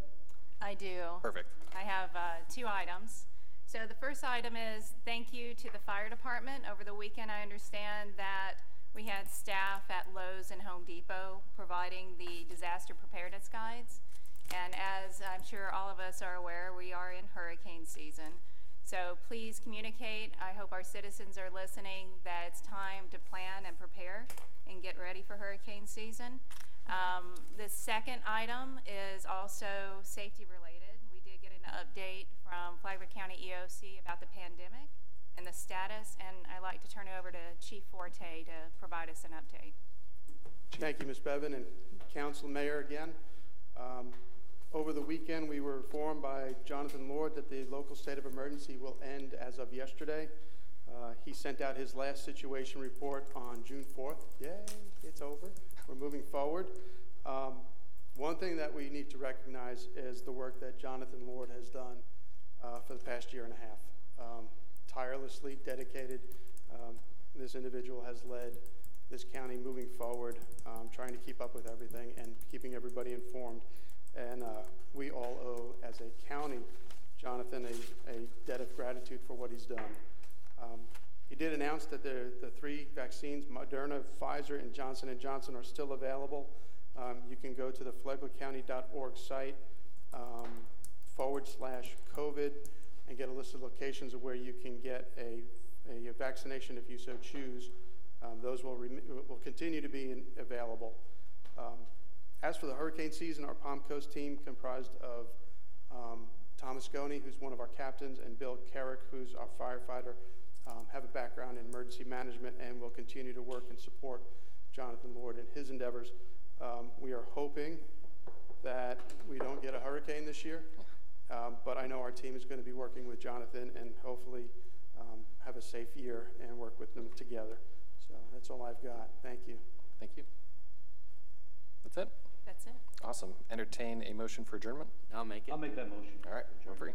I do. Perfect. I have uh, two items. So the first item is thank you to the fire department. Over the weekend, I understand that we had staff at Lowe's and Home Depot providing the disaster preparedness guides. And as I'm sure all of us are aware, we are in hurricane season. So please communicate. I hope our citizens are listening that it's time to plan and prepare and get ready for hurricane season. Um, the second item is also safety related. We did get an update from Flagler County EOC about the pandemic and the status, and I'd like to turn it over to Chief Forte to provide us an update. Thank you, Ms. Bevan, and Council Mayor again. Um, Over the weekend, we were informed by Jonathan Lord that the local state of emergency will end as of yesterday. Uh, He sent out his last situation report on June 4th. Yay, it's over. We're moving forward. Um, One thing that we need to recognize is the work that Jonathan Lord has done uh, for the past year and a half. Um, Tirelessly dedicated. Um, This individual has led this county moving forward, um, trying to keep up with everything and keeping everybody informed. And uh, we all owe, as a county, Jonathan a, a debt of gratitude for what he's done. He did announce that the, the three vaccines, Moderna, Pfizer, and Johnson & Johnson, are still available. Um, you can go to the flaglercounty.org site um, forward slash COVID and get a list of locations of where you can get a, a vaccination if you so choose. Um, those will, rem- will continue to be in, available. Um, as for the hurricane season, our Palm Coast team, comprised of um, Thomas Goney, who's one of our captains, and Bill Carrick, who's our firefighter, um, have a background in emergency management and will continue to work and support Jonathan Lord in his endeavors. Um, we are hoping that we don't get a hurricane this year, um, but I know our team is going to be working with Jonathan and hopefully um, have a safe year and work with them together. So that's all I've got. Thank you. Thank you. That's it? That's it. Awesome. Entertain a motion for adjournment? I'll make it. I'll make that motion. All right, we're free.